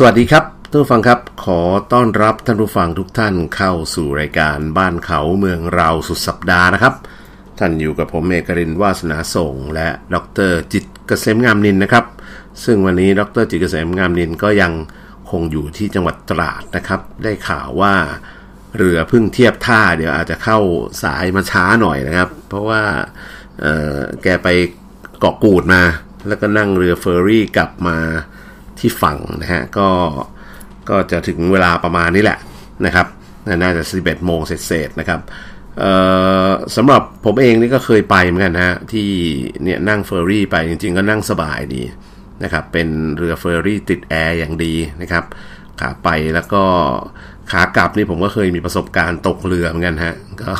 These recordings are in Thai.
สวัสดีครับท่านผู้ฟังครับขอต้อนรับท่านผู้ฟังทุกท่านเข้าสู่รายการบ้านเขาเมืองเราสุดสัปดาห์นะครับ ท่านอยู่กับผมเอกรินวาสนาส่ง และดรจิตเกษมงามนินนะครับ ซึ่งวันนี้ดรจิตเกษมงามนินก็ยังคงอยู่ที่จังหวัดตราดนะครับ ได้ข่าวว่าเรือเพิ่งเทียบท่าเดี๋ยวอาจจะเข้าสายมาช้าหน่อยนะครับ เพราะว่าแกไปเกาะกูดมา แล้วก็นั่งเรือเฟอร์รี่กลับมา ที่ฝั่งนะฮะก็ก็จะถึงเวลาประมาณนี้แหละนะครับน่าจะ 11 โมงเศษๆนะครับสำหรับผมเองนี่ก็เคยไปเหมือนกันนะฮะที่เนี่ยนั่งเฟอร์รี่ไปจริงๆ ก็นั่งสบายดีนะครับเป็นเรือเฟอร์รี่ติดแอร์อย่างดีนะครับขาไปแล้วก็ขากลับนี่ผมก็เคยมีประสบการณ์ตกเรือเหมือนกันฮะก็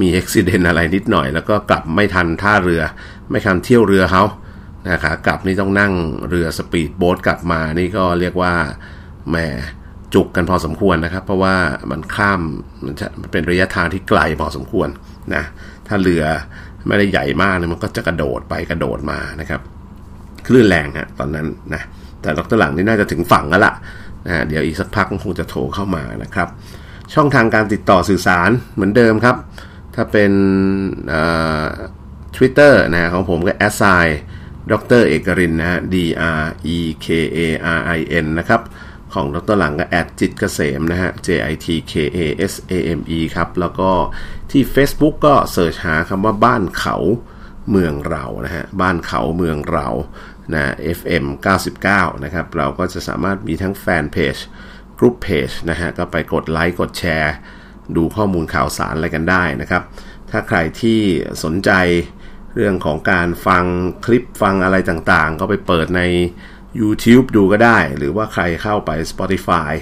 มีอุบิเหตุอะไรนิดหน่อย แล้วก็กลับไม่ทันท่าเรือ ไม่ทันเที่ยวเรือเขา นะครับกลับนี่ต้องนั่งเรือสปีดโบ๊ทกลับมานี่ก็เรียกว่าแหมจุกกันพอสมควรนะครับ เพราะว่ามันข้ามมันจะเป็นระยะทางที่ไกลพอสมควรนะถ้าเรือไม่ได้ใหญ่มากเนี่ยมันก็จะกระโดดไปกระโดดมานะครับคลื่นแรงฮะตอนนั้นนะแต่ดรหลังนี่น่าจะถึงฝั่งแล้วล่ะนะเดี๋ยวอีกสักพักคงจะโทรเข้ามานะครับ ช่องทางการติดต่อสื่อสารเหมือนเดิมครับ ถ้าเป็นทวิตเตอร์นะของผมก็แอสไซ ดรเอกรินนะฮะ D R E K A R I N นะครับ ของดรหลังก็ at จิตเกษมนะฮะ J I T K A S A M E ครับ แล้วก็ที่ Facebook ก็เสิร์ชหาคำว่าบ้านเขาเมืองเรานะฮะ บ้านเขาเมืองเรานะ FM 99 นะครับ เราก็จะสามารถมีทั้งแฟนเพจ group page นะฮะ ก็ไปกดไลค์กดแชร์ ดูข้อมูลข่าวสารอะไรกันได้นะครับ ถ้าใครที่สนใจ เรื่องของการฟังคลิปฟังอะไรต่างๆ ก็ไปเปิดใน YouTube ดูก็ได้ หรือว่าใครเข้าไป Spotify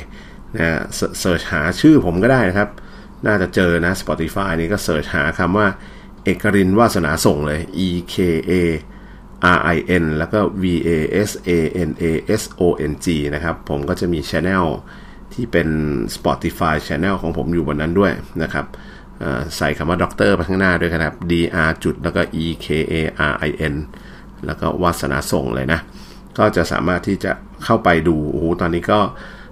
นะ search หาชื่อผมก็ได้นะครับ น่าจะเจอนะ Spotify นี่ก็ search หาคำว่า เอกรินวาสนาส่งเลย E K A R I N แล้วก็ V A S A N A S O N G นะครับ ผมก็จะมี Channel ที่เป็น Spotify Channel ของผมอยู่บนนั้นด้วยนะครับ ใส่คำว่าด็อกเตอร์ไปข้างหน้าด้วยครับ D R จุดแล้วก็ E K A R I N แล้วก็วาสนาส่งเลยนะ ก็จะสามารถที่จะเข้าไปดู โอ้โห ตอนนี้ก็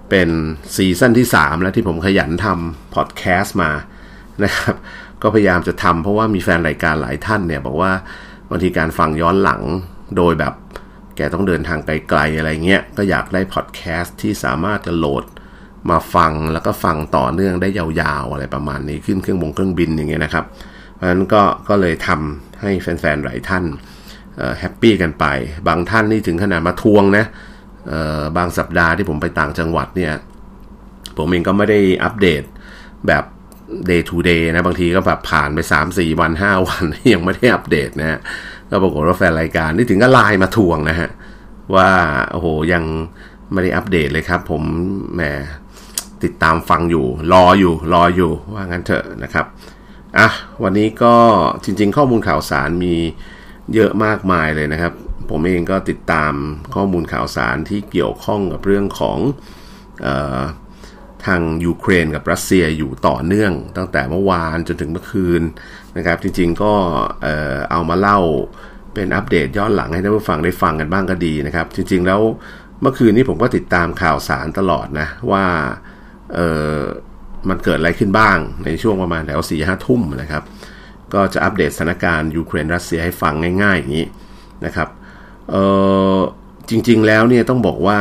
เป็นซีซั่นที่ 3 แล้วที่ผมขยันทำพอดแคสต์มานะครับ ก็พยายามจะทำเพราะว่ามีแฟนรายการหลายท่านเนี่ย บอกว่าบางทีการฟังย้อนหลังโดยแบบแกต้องเดินทางไกลๆอะไรเงี้ย ก็อยากได้พอดแคสต์ที่สามารถจะโหลด มาฟังแล้วก็ฟังต่อเนื่องได้ยาวๆอะไรประมาณนี้ขึ้นเครื่องบงเครื่องบินอย่างเงี้ยนะครับเพราะฉะนั้นก็ก็เลยทำให้แฟนๆหลายท่านแฮปปี้กันไป บางท่านนี่ถึงขนาดมาทวงนะบางสัปดาห์ที่ผมไปต่างจังหวัดเนี่ย ผมเองก็ไม่ได้อัปเดตแบบ day to day นะ บางทีก็แบบผ่านไป 3-4 วัน 5 วัน ยังไม่ได้อัปเดตนะฮะก็ปรากฏว่าแฟนรายการนี่ถึงก็ไลน์มาทวงนะฮะ ว่า โอ้โห ยังไม่ได้อัปเดตเลยครับ ผมแหม ติดตามฟังอยู่ รออยู่รออยู่ว่างั้นเถอะนะครับอะวันนี้ก็จริง ๆ ข้อมูลข่าวสารมีเยอะมากมายเลยนะครับ ผมเองก็ติดตามข้อมูลข่าวสารที่เกี่ยวข้องกับเรื่องของออทางยูเครนกับรัสเซียอยู่ต่อเนื่อง ตั้งแต่เมื่อวานจนถึงเมื่อคืนนะครับ จริงๆก็เออเอามาเล่าเป็นอัปเดตย้อนหลังให้ท่านผู้ฟังได้ฟังกันบ้างก็ดีนะครับ จริงๆแล้วเมื่อคืนนี้ผมก็ติดตามข่าวสารตลอดนะว่า เออมันเกิดอะไรขึ้นบ้างในช่วงประมาณแถวสี่ห้าทุ่มนะครับ ก็จะอัปเดตสถานการณ์ยูเครนรัสเซียให้ฟังง่ายๆอย่างนี้นะครับเออจริงๆแล้วเนี่ยต้องบอกว่า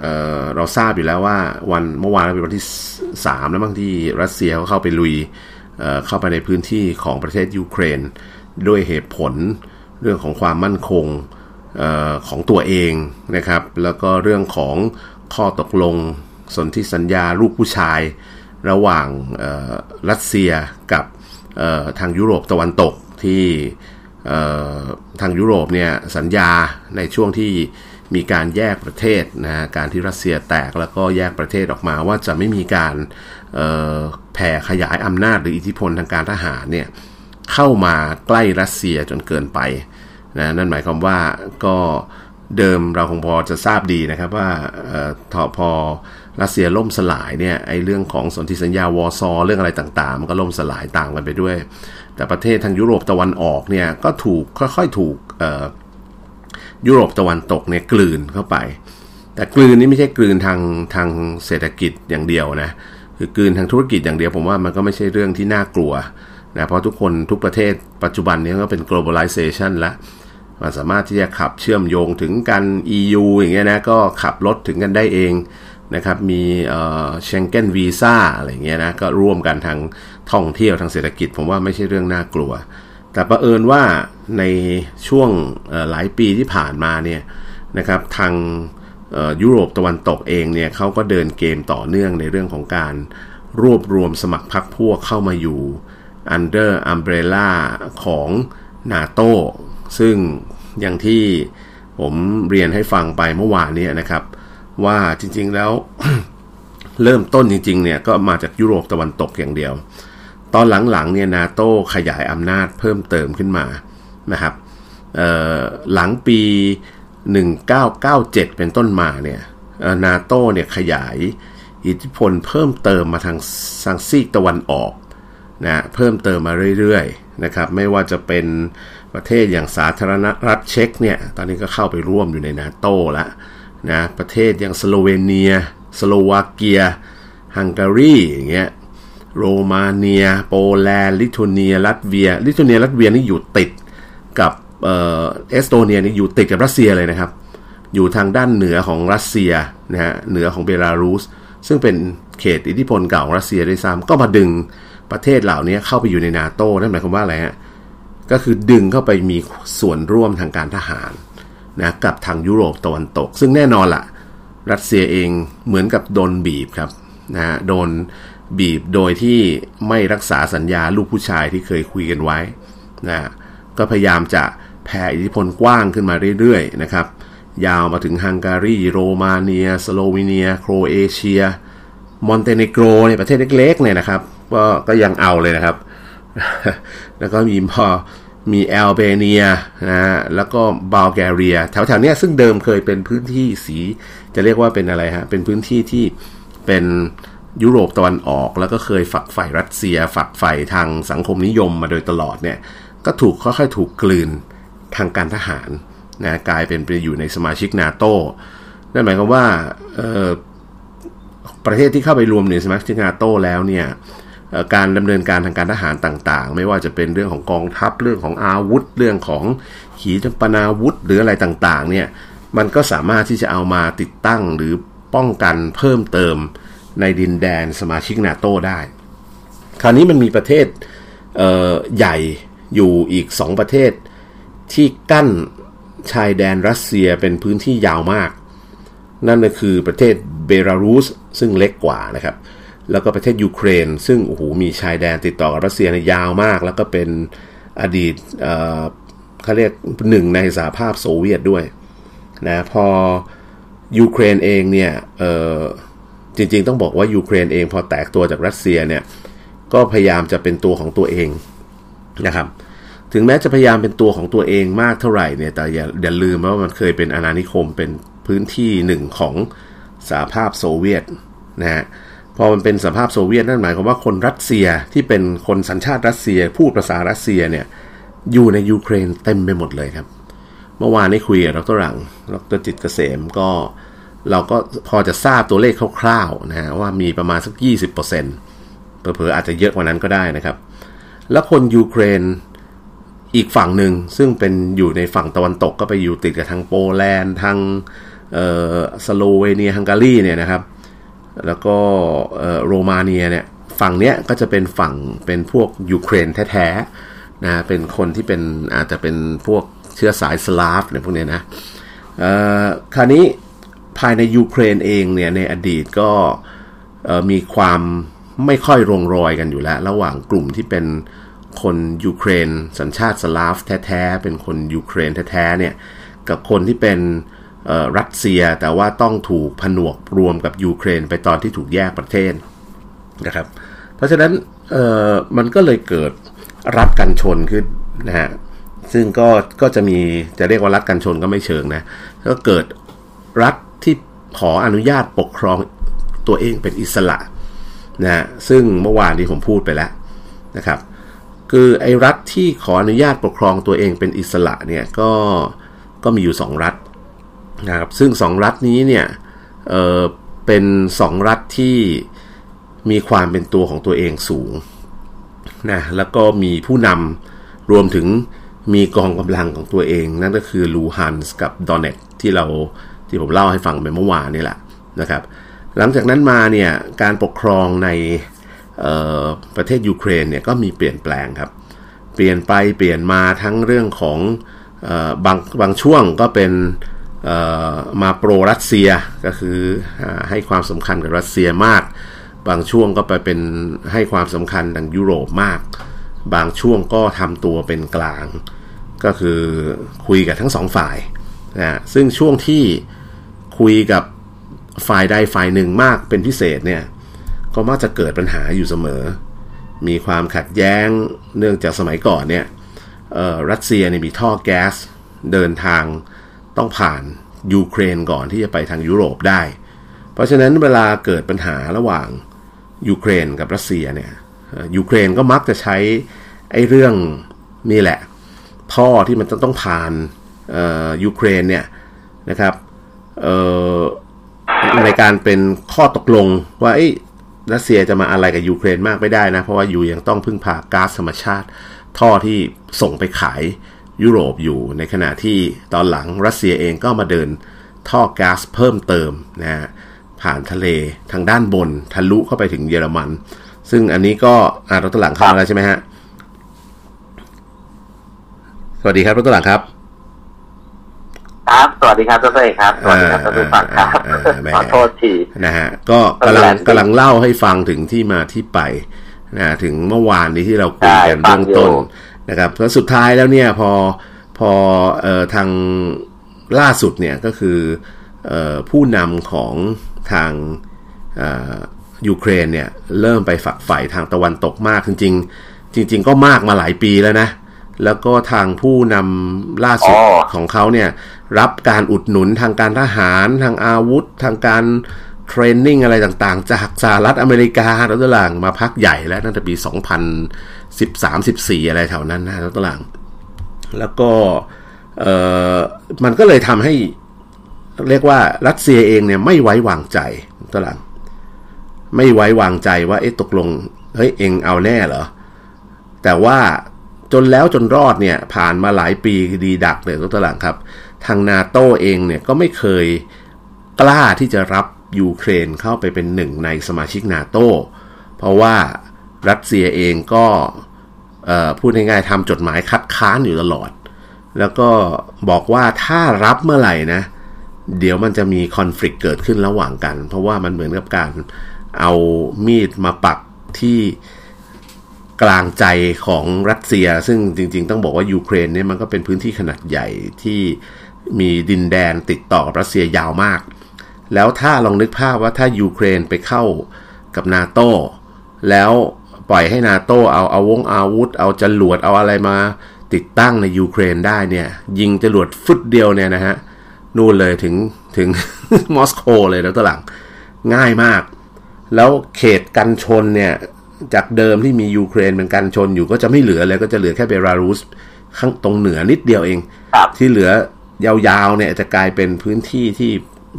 เเราทราบอยู่แล้วว่าวันเมื่อวานเป็นวันที่ 3 แล้วบางที่รัสเซียเขาเข้าไปลุยเเข้าไปในพื้นที่ของประเทศยูเครน ด้วยเหตุผลเรื่องของความมั่นคงออของตัวเองนะครับ แล้วก็เรื่องของข้อตกลง สนธิสัญญาลูกผู้ชายระหว่างรัสเซียกับทางยุโรปตะวันตกที่ทางยุโรปเนี่ยสัญญาในช่วงที่มีการแยกประเทศนะการที่รัสเซียแตกแล้วก็แยกประเทศออกมาว่าจะไม่มีการแผ่ขยายอำนาจหรืออิทธิพลทางการทหารเนี่ยเข้ามาใกล้รัสเซียจนเกินไปนะนั่นหมายความว่าก็เดิมเราคงพอจะทราบดีนะครับว่าทอพอ รัสเซียล่มสลายเนี่ยไอเรื่องของสนธิสัญญาวอซอเรื่องอะไรต่างๆ มันก็ล่มสลายตามกันไปด้วย แต่ประเทศทางยุโรปตะวันออกเนี่ยก็ถูกค่อยๆถูกยุโรปตะวันตกเนี่ยกลืนเข้าไป แต่แต่กลืนนี่ไม่ใช่กลืนทางทางเศรษฐกิจอย่างเดียวนะคือกลืนทางธุรกิจอย่างเดียวผมว่ามันก็ไม่ใช่เรื่องที่น่ากลัวนะเพราะทุกคนทุกประเทศปัจจุบันนี้ก็เป็น globalization แล้วมันสามารถที่จะขับเชื่อมโยงถึงกัน EU อย่างเงี้ยนะก็ขับรถถึงกันได้เอง นะครับมีเอ่อ Schengen Visa อะไรเงี้ยนะก็ร่วมกันทางท่องเที่ยวทางเศรษฐกิจ ผมว่าไม่ใช่เรื่องน่ากลัว แต่ประเอิญว่าในช่วงหลายปีที่ผ่านมาเนี่ยนะครับทางยุโรปตะวันตกเองเนี่ยเขาก็เดินเกมต่อเนื่องในเรื่องของการรวบรวมสมัครพรรคพวกเข้ามาอยู่ under umbrella ของนาโตซึ่งอย่างที่ผมเรียนให้ฟังไปเมื่อวานนี้นะครับ ว่าจริงๆแล้วเริ่มต้นจริง ๆ เนี่ยก็มาจากยุโรปตะวันตกอย่างเดียว ตอนหลังๆเนี่ยนาโตขยายอำนาจเพิ่มเติมขึ้นมานะครับหลังปี 1997 เป็นต้นมาเนี่ยนาโตเนี่ยขยายอิทธิพลเพิ่มเติมมาทางทางซีกตะวันออกนะเพิ่มเติมมาเรื่อยๆนะครับไม่ว่าจะเป็นประเทศอย่างสาธารณรัฐเช็กเนี่ยตอนนี้ก็เข้าไปร่วมอยู่ในนาโต้แล้ว นะประเทศอย่างสโลเวเนีย สโลวาเกีย ฮังการีอย่างเงี้ยโรมาเนีย โปแลนด์ลิทัวเนียลัตเวียลิทัวเนียลัตเวียนี่อยู่ติดกับเอสโตเนียนี่อยู่ติดกับรัสเซียเลยนะครับ อยู่ทางด้านเหนือของรัสเซียนะฮะเหนือของเบลารุสซึ่งเป็นเขตอิทธิพลเก่าของรัสเซียด้วยซ้ำก็มาดึงประเทศเหล่านี้เข้าไปอยู่ในนาโต้นั่นหมายความว่าอะไรฮะก็คือดึงเข้าไปมีส่วนร่วมทางการทหาร นะกับทางยุโรปตะวันตก ซึ่งแน่นอนละ่ะ รัสเซียเองเหมือนกับโดนบีบครับนะโดนบีบโดยที่ไม่รักษาสัญญาลูกผู้ชายที่เคยคุยกันไว้นะก็พยายามจะแผ่อิทธิพลกว้างขึ้นมาเรื่อยๆนะครับ ยาวมาถึงฮังการี โรมาเนีย สโลวีเนีย โครเอเชีย มอนเตเนโกรในประเทศเล็กๆเนี่ยนะครับ ก็ก็ยังเอาเลยนะครับ แล้วก็มีพอ มีแอลเบเนียนะฮะแล้วก็บัลแกเรีย แถวๆนี้ซึ่งเดิมเคยเป็นพื้นที่สี จะเรียกว่าเป็นอะไรฮะ เป็นพื้นที่ที่เป็นยุโรปตะวันออก แล้วก็เคยฝักใฝ่รัสเซีย ฝักใฝ่ทางสังคมนิยมมาโดยตลอดเนี่ย ก็ถูกค่อยๆถูกกลืนทางการทหารนะกลายเป็นไปอยู่ในสมาชิกนาโตนั่นหมายความว่าประเทศที่เข้าไปรวมในสมาชิกนาโตแล้วเนี่ย การดำเนินการทางการทหารต่างๆ ไม่ว่าจะเป็นเรื่องของกองทัพเรื่องของอาวุธ เรื่องของขีปนาวุธหรืออะไรต่างๆเนี่ยมันก็สามารถที่จะเอามาติดตั้งหรือป้องกันเพิ่มเติมในดินแดนสมาชิกนาโตได้ คราวนี้มันมีประเทศใหญ่อยู่อีก 2 ประเทศ ที่กั้นชายแดนรัสเซียเป็นพื้นที่ยาวมาก นั่นก็คือประเทศเบลารุสซึ่งเล็กกว่านะครับ แล้วก็ประเทศยูเครน ซึ่งโอ้โหมีชายแดนติดต่อกับรัสเซียในยาวมาก แล้วก็เป็นอดีตเขาเรียกหนึ่งในสหภาพโซเวียตด้วยนะพอยูเครนเองเนี่ยจริงๆต้องบอกว่ายูเครนเองพอแตกตัวจากรัสเซียเนี่ยก็พยายามจะเป็นตัวของตัวเองนะครับถึงแม้จะพยายามเป็นตัวของตัวเองมากเท่าไหร่เนี่ยแต่อย่าอย่าลืมว่ามันเคยเป็นอาณานิคมเป็นพื้นที่หนึ่งของสหภาพโซเวียตนะฮะ พอมันเป็นสหภาพโซเวียตนั่นหมายความว่าคนรัสเซียที่เป็นคนสัญชาติรัสเซีย พูดภาษารัสเซียเนี่ยอยู่ในยูเครนเต็มไปหมดเลยครับ เมื่อวานนี้คุยกับดรหลังดรจิตเกษมก็เราก็พอจะทราบตัวเลขคร่าวๆนะฮะว่ามีประมาณสัก 20%เผลอๆอาจจะเยอะกว่านั้นก็ได้นะครับ แล้วคนยูเครนอีกฝั่งหนึ่งซึ่งเป็นอยู่ในฝั่งตะวันตกก็ไปอยู่ติดกับทางโปแลนด์ทางสโลเวเนียฮังการีเนี่ยนะครับ แล้วก็โรมาเนียเนี่ยฝั่งเนี้ยก็จะเป็นฝั่งเป็นพวกยูเครนแท้ๆนะเป็นคนที่เป็นอาจจะเป็นพวกเชื้อสายสลาฟเนี่ยพวกเนี้ยนะคราวนี้ภายในยูเครนเองเนี่ยในอดีตก็มีความไม่ค่อยรงรอยกันอยู่แล้ว ระหว่างกลุ่มที่เป็นคนยูเครน สัญชาติสลาฟแท้ๆเป็นคนยูเครนแท้ๆเนี่ยกับคนที่เป็น รัสเซียแต่ว่าต้องถูกผนวกรวมกับยูเครนไปตอนที่ถูกแยกประเทศนะครับ เพราะฉะนั้นมันก็เลยเกิดรัฐกันชนขึ้นนะฮะซึ่งก็ก็จะมีจะเรียกว่ารัฐกันชนก็ไม่เชิงนะก็เกิดรัฐที่ขออนุญาตปกครองตัวเองเป็นอิสระนะซึ่งเมื่อวานที่ผมพูดไปแล้วนะครับ คือไอ้รัฐที่ขออนุญาตปกครองตัวเองเป็นอิสระเนี่ยก็ก็มีอยู่ 2 รัฐ นะครับซึ่งสองรัฐนี้เนี่ยเเป็นสองรัฐที่มีความเป็นตัวของตัวเองสูงนะแล้วก็มีผู้นำรวมถึงมีกองกำลังของตัวเอง นั่นก็คือลูฮันส์กับดอนเนตที่เราที่ผมเล่าให้ฟังไปเมื่อวานนี่แหละนะครับ หลังจากนั้นมาเนี่ยการปกครองในประเทศยูเครนเนี่ยก็มีเปลี่ยนแปลงครับ เปลี่ยนไปเปลี่ยนมาทั้งเรื่องของบางบางช่วงก็เป็น มาโปรรัสเซียก็คือให้ความสำคัญกับรัสเซียมาก บางช่วงก็ไปเป็นให้ความสำคัญทางยุโรปมาก บางช่วงก็ทำตัวเป็นกลาง ก็คือคุยกับทั้งสองฝ่ายนะซึ่งช่วงที่คุยกับฝ่ายใดฝ่ายหนึ่งมากเป็นพิเศษเนี่ยก็มักจะเกิดปัญหาอยู่เสมอ มีความขัดแย้งเนื่องจากสมัยก่อนเนี่ยรัสเซียเนี่ยมีท่อแก๊สเดินทาง ต้องผ่านยูเครนก่อนที่จะไปทางยุโรปได้ เพราะฉะนั้นเวลาเกิดปัญหาระหว่างยูเครนกับรัสเซียเนี่ยยูเครนก็มักจะใช้ไอ้เรื่องนี่แหละ ท่อที่มันต้องผ่านยูเครนเนี่ยนะครับในการเป็นข้อตกลงว่ารัสเซียจะมาอะไรกับยูเครนมากไม่ได้นะ เพราะว่าอยู่ยังต้องพึ่งพาก๊าซธรรมชาติ ท่อที่ส่งไปขาย ยุโรปอยู่ในขณะที่ตอนหลังรัสเซียเองก็มาเดินท่อก๊าซเพิ่มเติมนะฮะผ่านทะเลทางด้านบนทะลุเข้าไปถึงเยอรมัน ซึ่งอันนี้ก็อ่ารถตหลังเข้ามาแล้วใช่ไหมฮะ สวัสดีครับรถตหลังครับครับ สวัสดีครับตัวเองครับ สวัสดีครับท่านผู้ฟังครับขอโทษทีนะฮะ ก็กำลังกำลังเล่าให้ฟังถึงที่มาที่ไปนะถึงเมื่อวานนี้ที่เราคุยกันเบื้องต้น นะครับแล้วสุดท้ายแล้วเนี่ยพอพอเอ่อทางล่าสุดเนี่ยก็คือเอ่อผู้นำของทางยูเครนเนี่ยเริ่มไปฝักใฝ่ทางตะวันตกมากจริงๆจริง ๆ ก็มากมาหลายปีแล้วนะ แล้วก็ทางผู้นำล่าสุดของเขาเนี่ยรับการอุดหนุนทางการทหาร ทางอาวุธ ทางการเทรนนิ่งอะไรต่างๆ จากสหรัฐอเมริกาแล้วตลังมาพักใหญ่แล้วตั้งแต่ปี 13 14 อะไรแถวนั้นนะแล้วตลังแล้วก็เออมันก็เลยทำให้เรียกว่ารัสเซียเองเนี่ยไม่ไว้วางใจตลังไม่ไว้วางใจว่าเอ๊ะตกลงเฮ้ยเองเอาแน่เหรอ แต่ว่าจนแล้วจนรอดเนี่ยผ่านมาหลายปีดีดักเลยตัวตลังครับ ทางนาโตเองเนี่ยก็ไม่เคยกล้าที่จะรับยูเครนเข้าไปเป็นหนึ่งในสมาชิกนาโตเพราะว่า รัสเซียเองก็พูดง่ายๆทำจดหมายคัดค้านอยู่ตลอด แล้วก็บอกว่าถ้ารับเมื่อไหร่นะ เดี๋ยวมันจะมีคอน FLICT เกิดขึ้นระหว่างกัน เพราะว่ามันเหมือนกับการเอามีดมาปักที่กลางใจของรัสเซีย ซึ่งจริง ๆ ต้องบอกว่ายูเครนเนี่ยมันก็เป็นพื้นที่ขนาดใหญ่ที่มีดินแดนติดต่อกับรัสเซียยาวมาก แล้วถ้าลองนึกภาพว่าถ้ายูเครนไปเข้ากับนาโตแล้ว ปล่อยให้นาโตเอาเอาวงอาวุธ เอาจรวดเอาอะไรมาติดตั้งในยูเครนได้เนี่ย ยิงจรวดฟุ่บเดียวเนี่ยนะฮะนู่นเลยถึงถึงมอสโกเลยแล้วตัวหลังง่ายมาก แล้วเขตกันชนเนี่ย จากเดิมที่มียูเครนเป็นกันชนอยู่ก็จะไม่เหลือเลยก็จะเหลือแค่เบลารุสข้างตรงเหนือนิดเดียวเอง ที่เหลือยาวๆเนี่ยจะกลายเป็นพื้นที่ที่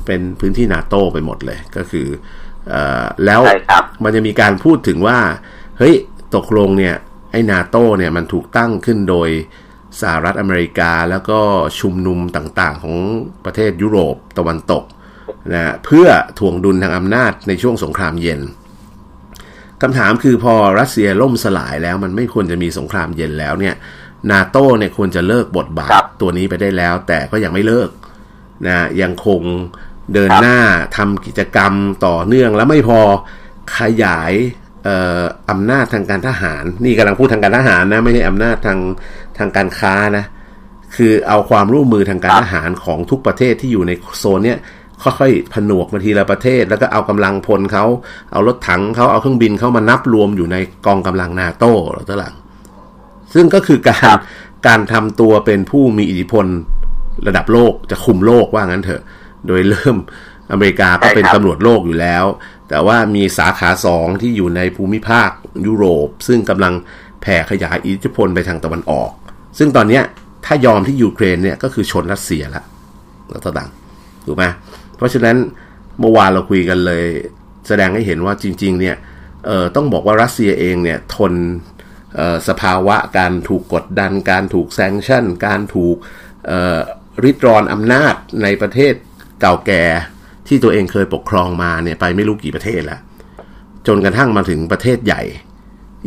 เป็นพื้นที่นาโต้ไปหมดเลยก็คืออแล้วมันจะมีการพูดถึงว่า เฮ้ยตกลงเนี่ยไอ้นาโต้เนี่ยมันถูกตั้งขึ้นโดยสหรัฐอเมริกาแล้วก็ชุมนุมต่างๆ ของประเทศยุโรปตะวันตกนะเพื่อถ่วงดุลทางอำนาจในช่วงสงครามเย็นคำถามคือพอรัสเซียล่มสลายแล้วมันไม่ควรจะมีสงครามเย็นแล้วเนี่ยนาโต้เนี่ยควรจะเลิกบทบาทตัวนี้ไปได้แล้ว แต่ก็ยังไม่เลิกนะยังคงเดินหน้าทำกิจกรรมต่อเนื่องแล้วไม่พอขยาย อำนาจทางการทหาร นี่กำลังพูดทางการทหารนะ ไม่ใช่อำนาจทางทางการค้านะ คือเอาความร่วมมือทางการทหารของทุกประเทศที่อยู่ในโซนเนี้ยค่อยๆผนวกมาทีละประเทศ แล้วก็เอากำลังพลเขาเอารถถังเขาเอาเครื่องบินเขามานับรวมอยู่ในกองกำลังนาโต้หรือตัวหลังซึ่งก็คือการการทำตัวเป็นผู้มีอิทธิพลระดับโลกจะคุมโลกว่างั้นเถอะ โดยเริ่มอเมริกาก็เป็นตำรวจโลกอยู่แล้ว แต่ว่ามีสาขาสองที่อยู่ในภูมิภาคยุโรป ซึ่งกำลังแผ่ขยายอิทธิพลไปทางตะวันออก ซึ่งตอนนี้ถ้ายอมที่ยูเครนเนี่ยก็คือชนรัสเซียละแล้วต่างถูกไหมเพราะฉะนั้นเมื่อวานเราคุยกันเลย แสดงให้เห็นว่าจริง ๆ เนี่ยต้องบอกว่ารัสเซียเองเนี่ยทนสภาวะการถูกกดดัน การถูกแซงชั่น การถูกริดรอนอำนาจในประเทศเก่าแก่ ที่ตัวเองเคยปกครองมาเนี่ยไปไม่รู้กี่ประเทศแล้ว จนกระทั่งมาถึงประเทศใหญ่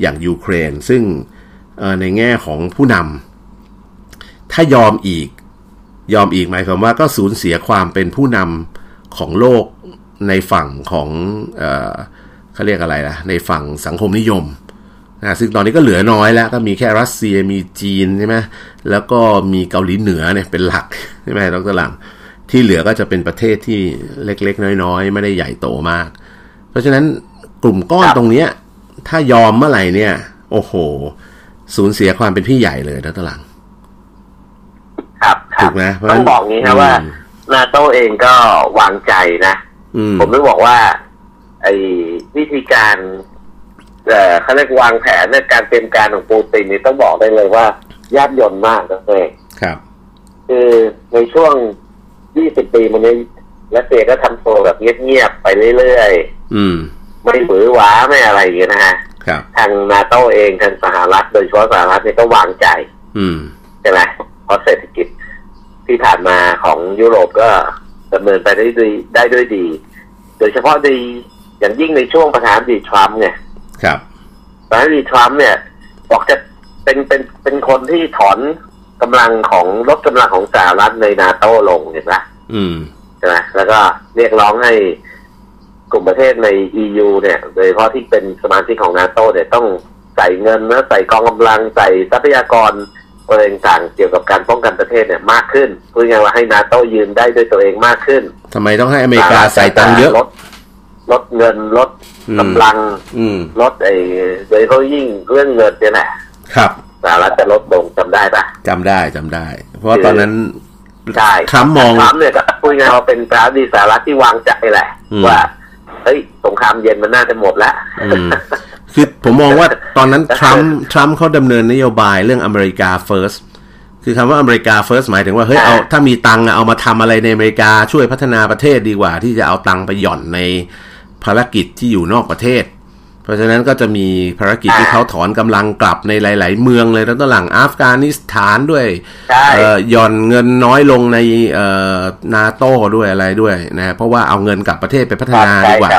อย่างยูเครน ซึ่งในแง่ของผู้นำถ้ายอมอีก ยอมอีกหมายความว่าก็สูญเสียความเป็นผู้นำของโลกในฝั่งของเออเขาเรียกอะไรนะในฝั่งสังคมนิยมนะซึ่งตอนนี้ก็เหลือน้อยแล้วก็มีแค่รัสเซียมีจีนใช่ไหมแล้วก็มีเกาหลีเหนือเนี่ยเป็นหลักใช่ไหมดรหลัง ที่เหลือก็จะเป็นประเทศที่เล็กๆ น้อยๆ ไม่ได้ใหญ่โตมาก เพราะฉะนั้นกลุ่มก้อนตรงเนี้ย ถ้ายอมเมื่อไหร่เนี่ย โอ้โห สูญเสียความเป็นพี่ใหญ่เลยนะตลัง ครับถูกไหมต้องบอกงี้นะว่านาโตเองก็วางใจนะผมต้องบอกว่า ไอ้วิธีการเอ่อเขาเรียกวางแผนในการเตรียมการของปูตินนี่ต้องบอกได้เลยว่า ยากยนมากนะเองครับ คือในช่วง ยี่สิบปีมานี้รัสเซียก็ทำตัวแบบเงียบๆไปเรื่อยๆไม่หวือหวาไม่อะไรอย่างเงี้ยนะฮะทางนาโตเองทางสหรัฐโดยเฉพาะสหรัฐเนี่ยก็วางใจใช่ไหมเพราะเศรษฐกิจที่ผ่านมาของยุโรปก็ดำเนินไปได้ดีได้ด้วยดี โดยเฉพาะดีอย่างยิ่งในช่วงประธานดีทรัมป์เนี่ย ครับประธานดีทรัมป์เนี่ย บอกจะเป็นเป็นเป็นคนที่ถอน กำลังของลดกำลังของสหรัฐในนาโต้ลงเห็นไหมใช่ไหมแล้วก็เรียกร้องให้กลุ่มประเทศใน EU เนี่ย โดยเฉพาะที่เป็นสมาชิกของนาโต้เนี่ยต้องใส่เงินนะใส่กองกำลังใส่ทรัพยากรอะไรต่างเกี่ยวกับการป้องกันประเทศเนี่ยมากขึ้นพูดง่ายว่าให้นาโต้ยืนได้ด้วยตัวเองมากขึ้นทำไมต้องให้อเมริกาใส่ตังเยอะลดลดเงินลดกำลังลดไอ้โดยเฉพาะยิ่งเรื่องเงินเนี่ยแหละครับ สหรัฐจะลดลงจำได้ปะจำได้จำได้ เพราะตอนนั้นใช่ทรัมมองทรัมเนี่ยก็พูดง่ายว่าเป็นประธานาธิบดีสหรัฐที่วางใจแหละว่าเฮ้ยสงครามเย็นมันน่าจะหมดแล้วคือผมมองว่าตอนนั้นทรัมป์ทรัมป์เขาดำเนินนโยบายเรื่องอเมริกาเฟิร์สคือคำว่าอเมริกาเฟิร์สหมายถึงว่าเฮ้ยเอาถ้ามีตังค์เอามาทำอะไรในอเมริกาช่วยพัฒนาประเทศดีกว่า ที่จะเอาตังค์ไปหย่อนในภารกิจที่อยู่นอกประเทศ เพราะฉะนั้นก็จะมีภารกิจที่เขาถอนกำลังกลับในหลาย ๆ เมืองเลยแล้วตั้งหลังอัฟกานิสถานด้วยย่อนเงินน้อยลงในนาโต้ด้วยอะไรด้วยนะเพราะว่าเอาเงินกลับประเทศไปพัฒนาดีกว่า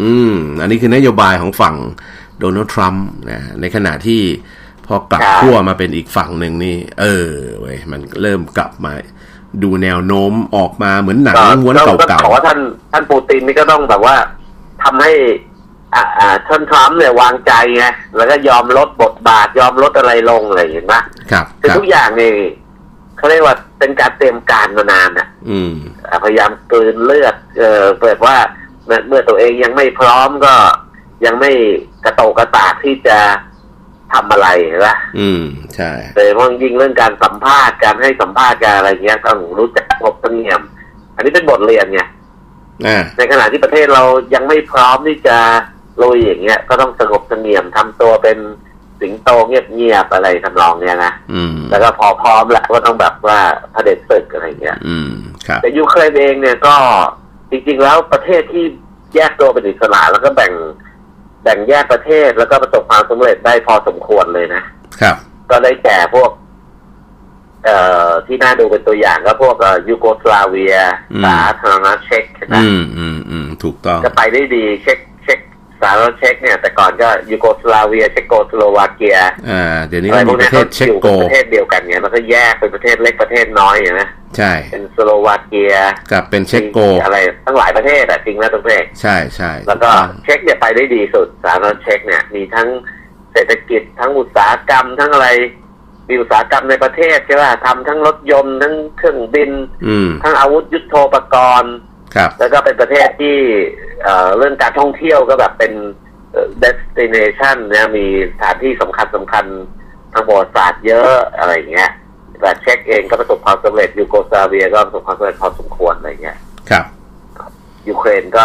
อืม อันนี้คือนโยบายของฝั่งโดนัลด์ทรัมป์นะในขณะที่พอกลับขั้วมาเป็นอีกฝั่งหนึ่งนี่ เออเว้ยมันเริ่มกลับมาดูแนวโน้มออกมาเหมือนหนังม้วนเก่าๆขอว่าท่านท่านปูตินนี่ก็ต้องแบบว่าทำให้อ่า ท่านทรัมป์เนี่ยวางใจไงแล้วก็ยอมลดบทบาทยอมลดอะไรลงอะไรเห็นไหมครับคือทุกอย่างนี่เขาเรียกว่าเป็นการเตรียมการมานานอะพยายามกลืนเลือดเออเปิดว่าเมื่อตัวเองยังไม่พร้อมก็ยังไม่กระโตกกระตากที่จะทำอะไรนะอืม ใช่แต่เพราะยิ่งเรื่องการสัมภาษณ์การให้สัมภาษณ์การอะไรเงี้ยต้องรู้จักงบเงียม อันนี้เป็นบทเรียนไงในขณะที่ประเทศเรายังไม่พร้อมที่จะ ลุยอย่างเงี้ยก็ต้องสงบเสงี่ยมทำตัวเป็นสิงโตเงียบๆอะไรทำนองเนี้ยนะแล้วก็พอพร้อมแล้วก็ต้องแบบว่าพเด็จศึกอะไรเงี้ยแต่ยูเครนเองเนี่ยก็จริง ๆ แล้วประเทศที่แยกตัวเป็นอิสระแล้วก็แบ่งแบ่งแยกประเทศแล้วก็ประสบความสำเร็จได้พอสมควรเลยนะครับ ก็ได้แก่พวก เอ่อที่น่าดูเป็นตัวอย่างก็พวกยูโกสลาเวียสาธารณรัฐเช็กนะอืมอืมอืมถูกต้องจะไปได้ดีเช็ค สารเช็กเนี่ย แต่ก่อนก็ยูโกสลาเวียเชโกสโลวาเกียอ่าเดี๋ยวนี้มีประเทศเชโกประเทศเดียวกันเนี่ยมันก็แยกเป็นประเทศเล็กประเทศน้อยอย่างนะใช่ เป็นสโลวาเกียกับเป็นเชโก อะไรทั้งหลายประเทศอะจริงนะทุกประเทศใช่ใช่แล้วก็เช็กเนี่ยไปได้ดีสุดสารเช็กเนี่ยมีทั้งเศรษฐกิจทั้งอุตสาหกรรมทั้งอะไรมีอุตสาหกรรมในประเทศใช่ป่ะทำทั้งรถยนต์ทั้งเครื่องบินทั้งอาวุธยุโทโธปกรณ์แล้วก็เป็นประเทศที่ เรื่องการท่องเที่ยวก็แบบเป็น destination เนี่ยมีสถานที่สำคัญสำคัญทางประวัติศาสตร์เยอะอะไรเงี้ยแต่เช็คเองก็ประสบความสำเร็จยูโกสลาเวียก็ประสบความสำเร็จพอสมควรอะไรเงี้ยครับยูเครนก็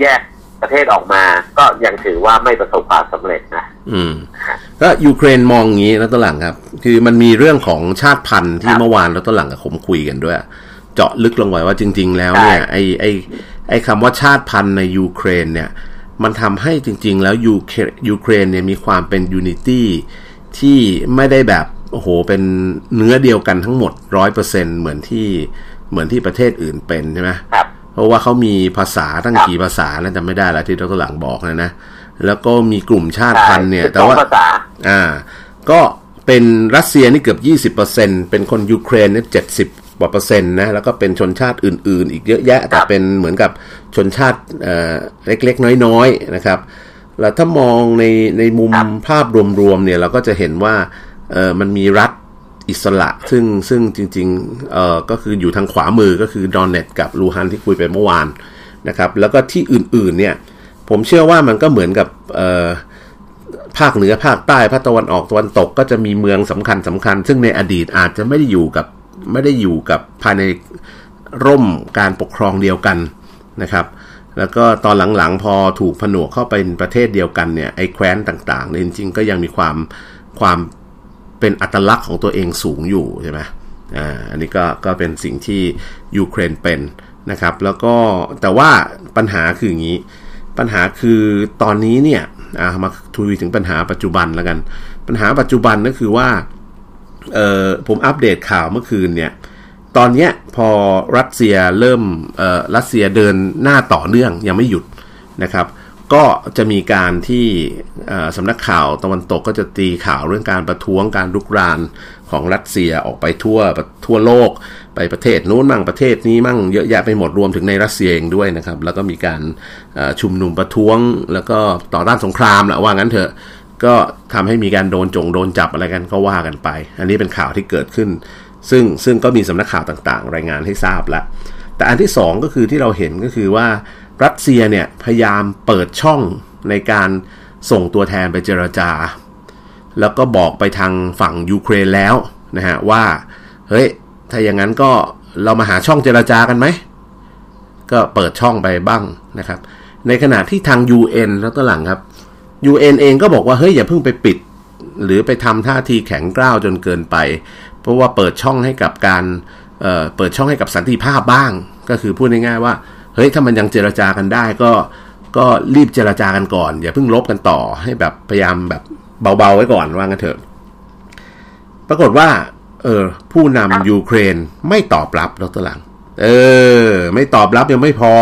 แยกประเทศออกมาก็ยังถือว่าไม่ประสบความสำเร็จนะ อืม ก็ยูเครนมองงี้แล้วตัวหลังครับ คือมันมีเรื่องของชาติพันธุ์ที่เมื่อวานแล้วตัวหลังกับผมคุยกันด้วย เจาะลึกลงไปว่าจริง ๆ แล้วเนี่ยไอไอ ไอ้คำว่าชาติพันธุ์ในยูเครนเนี่ยมันทำให้จริง ๆ แล้วยูเคยูเครนเนี่ยมีความเป็น unity ที่ไม่ได้แบบโอ้โหเป็นเนื้อเดียวกันทั้งหมดร้อยเปอร์เซ็นต์เหมือนที่เหมือนที่ประเทศอื่นเป็นใช่ไหมครับเพราะว่าเขามีภาษาตั้งกี่ภาษาแล้วจำไม่ได้แล้วที่ดรหลังบอกนะนะแล้วก็มีกลุ่มชาติพันธุ์เนี่ย แต่ว่าอ่า ก็เป็นรัสเซียนี่เกือบ20%เป็นคนยูเครนเนี่ย70 กว่าเปอร์เซ็นต์นะแล้วก็เป็นชนชาติอื่น ๆ อีกเยอะแยะ แต่เป็นเหมือนกับชนชาติเล็กๆ น้อยๆนะครับแล้วถ้ามองในในมุมภาพรวมๆเนี่ยเราก็จะเห็นว่าเออมันมีรัฐอิสระ ซึ่งซึ่งจริงๆเอ่อก็คืออยู่ทางขวามือก็คือดอนเน็ตกับลูฮันที่คุยไปเมื่อวานนะครับแล้วก็ที่อื่นๆเนี่ยผมเชื่อว่ามันก็เหมือนกับเอ่อภาคเหนือภาคใต้ภาคตะวันออกตะวันตกก็จะมีเมืองสำคัญสำคัญ ซึ่งในอดีตอาจจะไม่ได้อยู่กับ ไม่ได้อยู่กับภายในร่มการปกครองเดียวกันนะครับ แล้วก็ตอนหลังๆ พอถูกผนวกเข้าไปประเทศเดียวกันเนี่ยไอ้แคว้นต่างๆเนี่ยจริงๆก็ยังมีความความเป็นอัตลักษณ์ของตัวเองสูงอยู่ใช่ไหมอ่าอันนี้ก็ก็เป็นสิ่งที่ยูเครนเป็นนะครับ แล้วก็แต่ว่าปัญหาคืออย่างนี้ ปัญหาคือตอนนี้เนี่ยอ่ามาทุยถึงปัญหาปัจจุบันแล้วกัน ปัญหาปัจจุบันก็คือว่า เออผมอัปเดตข่าวเมื่อคืนเนี่ย ตอนนี้พอรัสเซียเริ่มเออรัสเซียเดินหน้าต่อเนื่องยังไม่หยุดนะครับ ก็จะมีการที่สำนักข่าวตะวันตกก็จะตีข่าวเรื่องการประท้วงการลุกรานของรัสเซียออกไปทั่วทั่วโลกไปประเทศนู้นมั่งประเทศนี้มั่งเยอะแยะไปหมดรวมถึงในรัสเซียเองด้วยนะครับ แล้วก็มีการชุมนุมประท้วง แล้วก็ต่อต้านสงครามแหละว่างั้นเถอะ ก็ทำให้มีการโดนจงโดนจับอะไรกันก็ว่ากันไป อันนี้เป็นข่าวที่เกิดขึ้น ซึ่งซึ่งก็มีสำนักข่าวต่างๆ รายงานให้ทราบแล้ว แต่อันที่ 2 ก็คือที่เราเห็นก็คือว่ารัสเซียเนี่ยพยายามเปิดช่องในการส่งตัวแทนไปเจรจา แล้วก็บอกไปทางฝั่งยูเครนแล้วนะฮะว่าเฮ้ยถ้าอย่างนั้นก็เรามาหาช่องเจรจากันไหมก็เปิดช่องไปบ้างนะครับ ในขณะที่ทาง UN แล้วก็หลังครับ UN เองก็บอกว่าเฮ้ยอย่าเพิ่งไปปิด หรือไปทำท่าทีแข็งกร้าวจนเกินไป เพราะว่าเปิดช่องให้กับการเเปิดช่องให้กับสันติภาพบ้าง ก็คือพูดง่ายๆว่าเฮ้ยถ้ามันยังเจรจากันได้ก็ก็รีบเจรจากันก่อน อย่าเพิ่งลบกันต่อให้แบบพยายามแบบเบาๆไว้ก่อนว่างั้นเถอะ ปรากฏว่า เออ ผู้นำยูเครนไม่ตอบรับดรหลัง เออ ไม่ตอบรับยังไม่พอ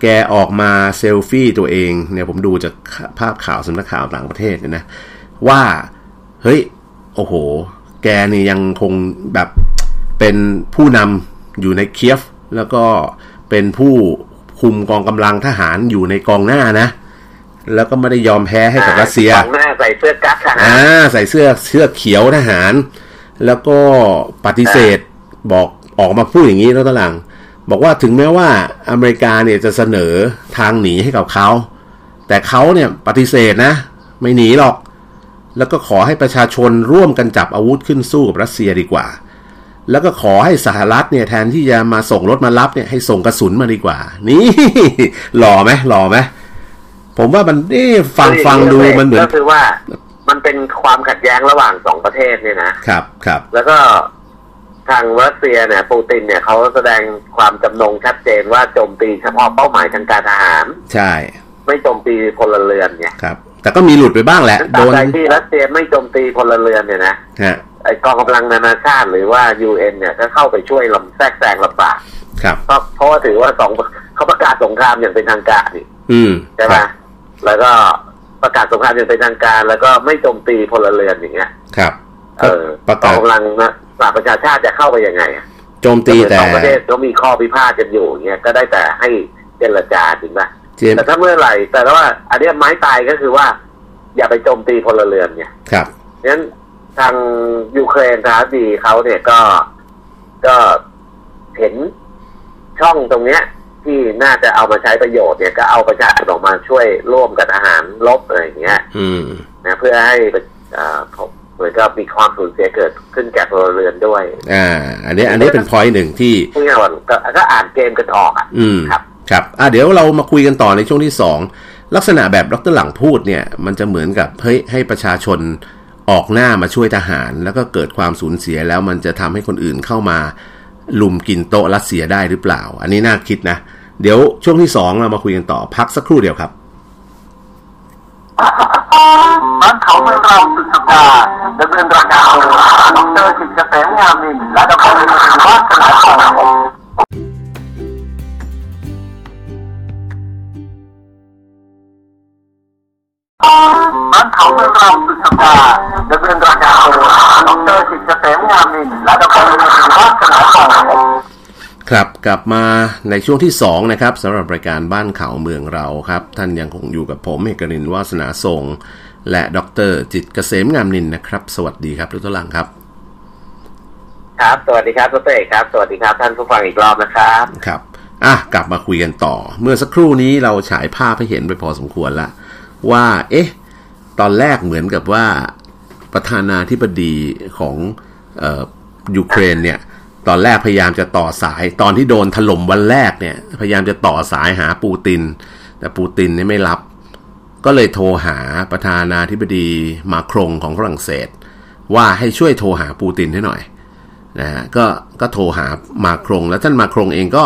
แกออกมาเซลฟี่ตัวเองเนี่ยผมดูจากภาพข่าวสำนักข่าวต่างประเทศเนี่ยนะ ว่า เฮ้ย โอ้โห แกนี่ยังคงแบบเป็นผู้นำอยู่ในเคียฟ แล้วก็เป็นผู้คุมกองกำลังทหารอยู่ในกองหน้านะ แล้วก็ไม่ได้ยอมแพ้ให้กับรัสเซียกองหน้าใส่เสื้อกั๊กทหารอ่าใส่เสื้อเสื้อเขียวทหาร แล้วก็ปฏิเสธบอกออกมาพูดอย่างนี้แล้วตลัง บอกว่าถึงแม้ว่าอเมริกาเนี่ยจะเสนอทางหนีให้กับเขา แต่เขาเนี่ยปฏิเสธนะ ไม่หนีหรอก แล้วก็ขอให้ประชาชนร่วมกันจับอาวุธขึ้นสู้กับรัสเซียดีกว่า แล้วก็ขอให้สหรัฐเนี่ยแทนที่จะมาส่งรถมารับเนี่ยให้ส่งกระสุนมาดีกว่า นี่หล่อไหมหล่อไหมผมว่ามันนี่ฟังฟังดูมันเหมือนก็คือว่ามันเป็นความขัดแย้งระหว่างสองประเทศเนี่ยนะครับครับ แล้วก็ ทางรัสเซียเนี่ยปูตินเนี่ยเขาแสดงความจำนงชัดเจนว่าโจมตีเฉพาะเป้าหมายทางการทหาร ใช่ ไม่โจมตีพลเรือนเนี่ยครับ แต่ก็มีหลุดไปบ้างแหละโดนที่รัสเซียไม่โจมตีพลเรือนเนี่ยนะไอกองกำลังนานาชาติหรือว่ายูเอ็นเนี่ยก็เข้าไปช่วยลำแทรกแซงลำบากครับเพราะเพราะว่าถือว่าสองเขาประกาศสงครามอย่างเป็นทางการนี่ใช่ไหมแล้วก็ประกาศสงครามอย่างเป็นทางการ แล้วก็ไม่โจมตีพลเรือนอย่างเงี้ยครับ เออประกาศกำลังนะ สหประชาชาติจะเข้าไปยังไงโจมตีแต่สองประเทศเขามีข้อพิพาทกันอยู่เงี้ยก็ได้แต่ให้เจรจาจริงไหมแต่ถ้าเมื่อไหร่ แต่ว่า อันนี้ไม้ตายก็คือว่า อย่าไปโจมตีพลเรือนเนี่ยครับงั้นทางยูเครนทหารดีเขาเนี่ยก็ก็เห็นช่องตรงเนี้ย ที่น่าจะเอามาใช้ประโยชน์เนี่ยก็เอาประชาชนออกมาช่วยร่วมกับทหารลบอะไรอย่างเงี้ยนะเพื่อให้ เหมือนกับมีความสูญเสียเกิดขึ้นแก่พลเรือนด้วย อ่า อันนี้อันนี้เป็นพอยต์หนึ่งที่พูดง่ายว่าก็อ่านเกมกันออกอะอืมครับครับอ่าเดี๋ยวเรามาคุยกันต่อในช่วงที่สองลักษณะแบบดรหลังพูดเนี่ย มันจะเหมือนกับเฮ้ยให้ประชาชนออกหน้ามาช่วยทหาร แล้วก็เกิดความสูญเสียแล้วมันจะทำให้คนอื่นเข้ามาลุมกินโต๊ะรัสเซียได้หรือเปล่า อันนี้น่าคิดนะ เดี๋ยวช่วงที่สองเรามาคุยกันต่อพักสักครู่เดียวครับ บ้านเขาเมืองเราสุดสัปดาห์ดำเนินรายการโดยดรจิตเกษมงามนินและดรวัฒนาทองบ้านเขาเมืองเราสุดสัปดาห์ดำเนินรายการโดยดรจิตเกษมงามนินและด ครับกลับมาในช่วงที่2นะครับสำหรับรายการบ้านเขาเมืองเราครับ ท่านยังคงอยู่กับผมเอกรินวาสนาทรง และดรจิตเกษมงามนินนะครับ สวัสดีครับทุกท่านครับครับ สวัสดีครับดรเอกครับ สวัสดีครับ ท่านผู้ฟังอีกรอบนะครับครับอะกลับมาคุยกันต่อ เมื่อสักครู่นี้เราฉายภาพให้เห็นไปพอสมควรละว่า เอ๊ะ ตอนแรกเหมือนกับว่าประธานาธิบดีของยูเครนเนี่ย ตอนแรกพยายามจะต่อสายตอนที่โดนถล่มวันแรกเนี่ย พยายามจะต่อสายหาปูติน แต่ปูตินนี่ไม่รับ ก็เลยโทรหาประธานาธิบดีมาครงของฝรั่งเศส ว่าให้ช่วยโทรหาปูตินให้หน่อยนะฮะก็ก็โทรหามาครงแล้วท่านมาครงเองก็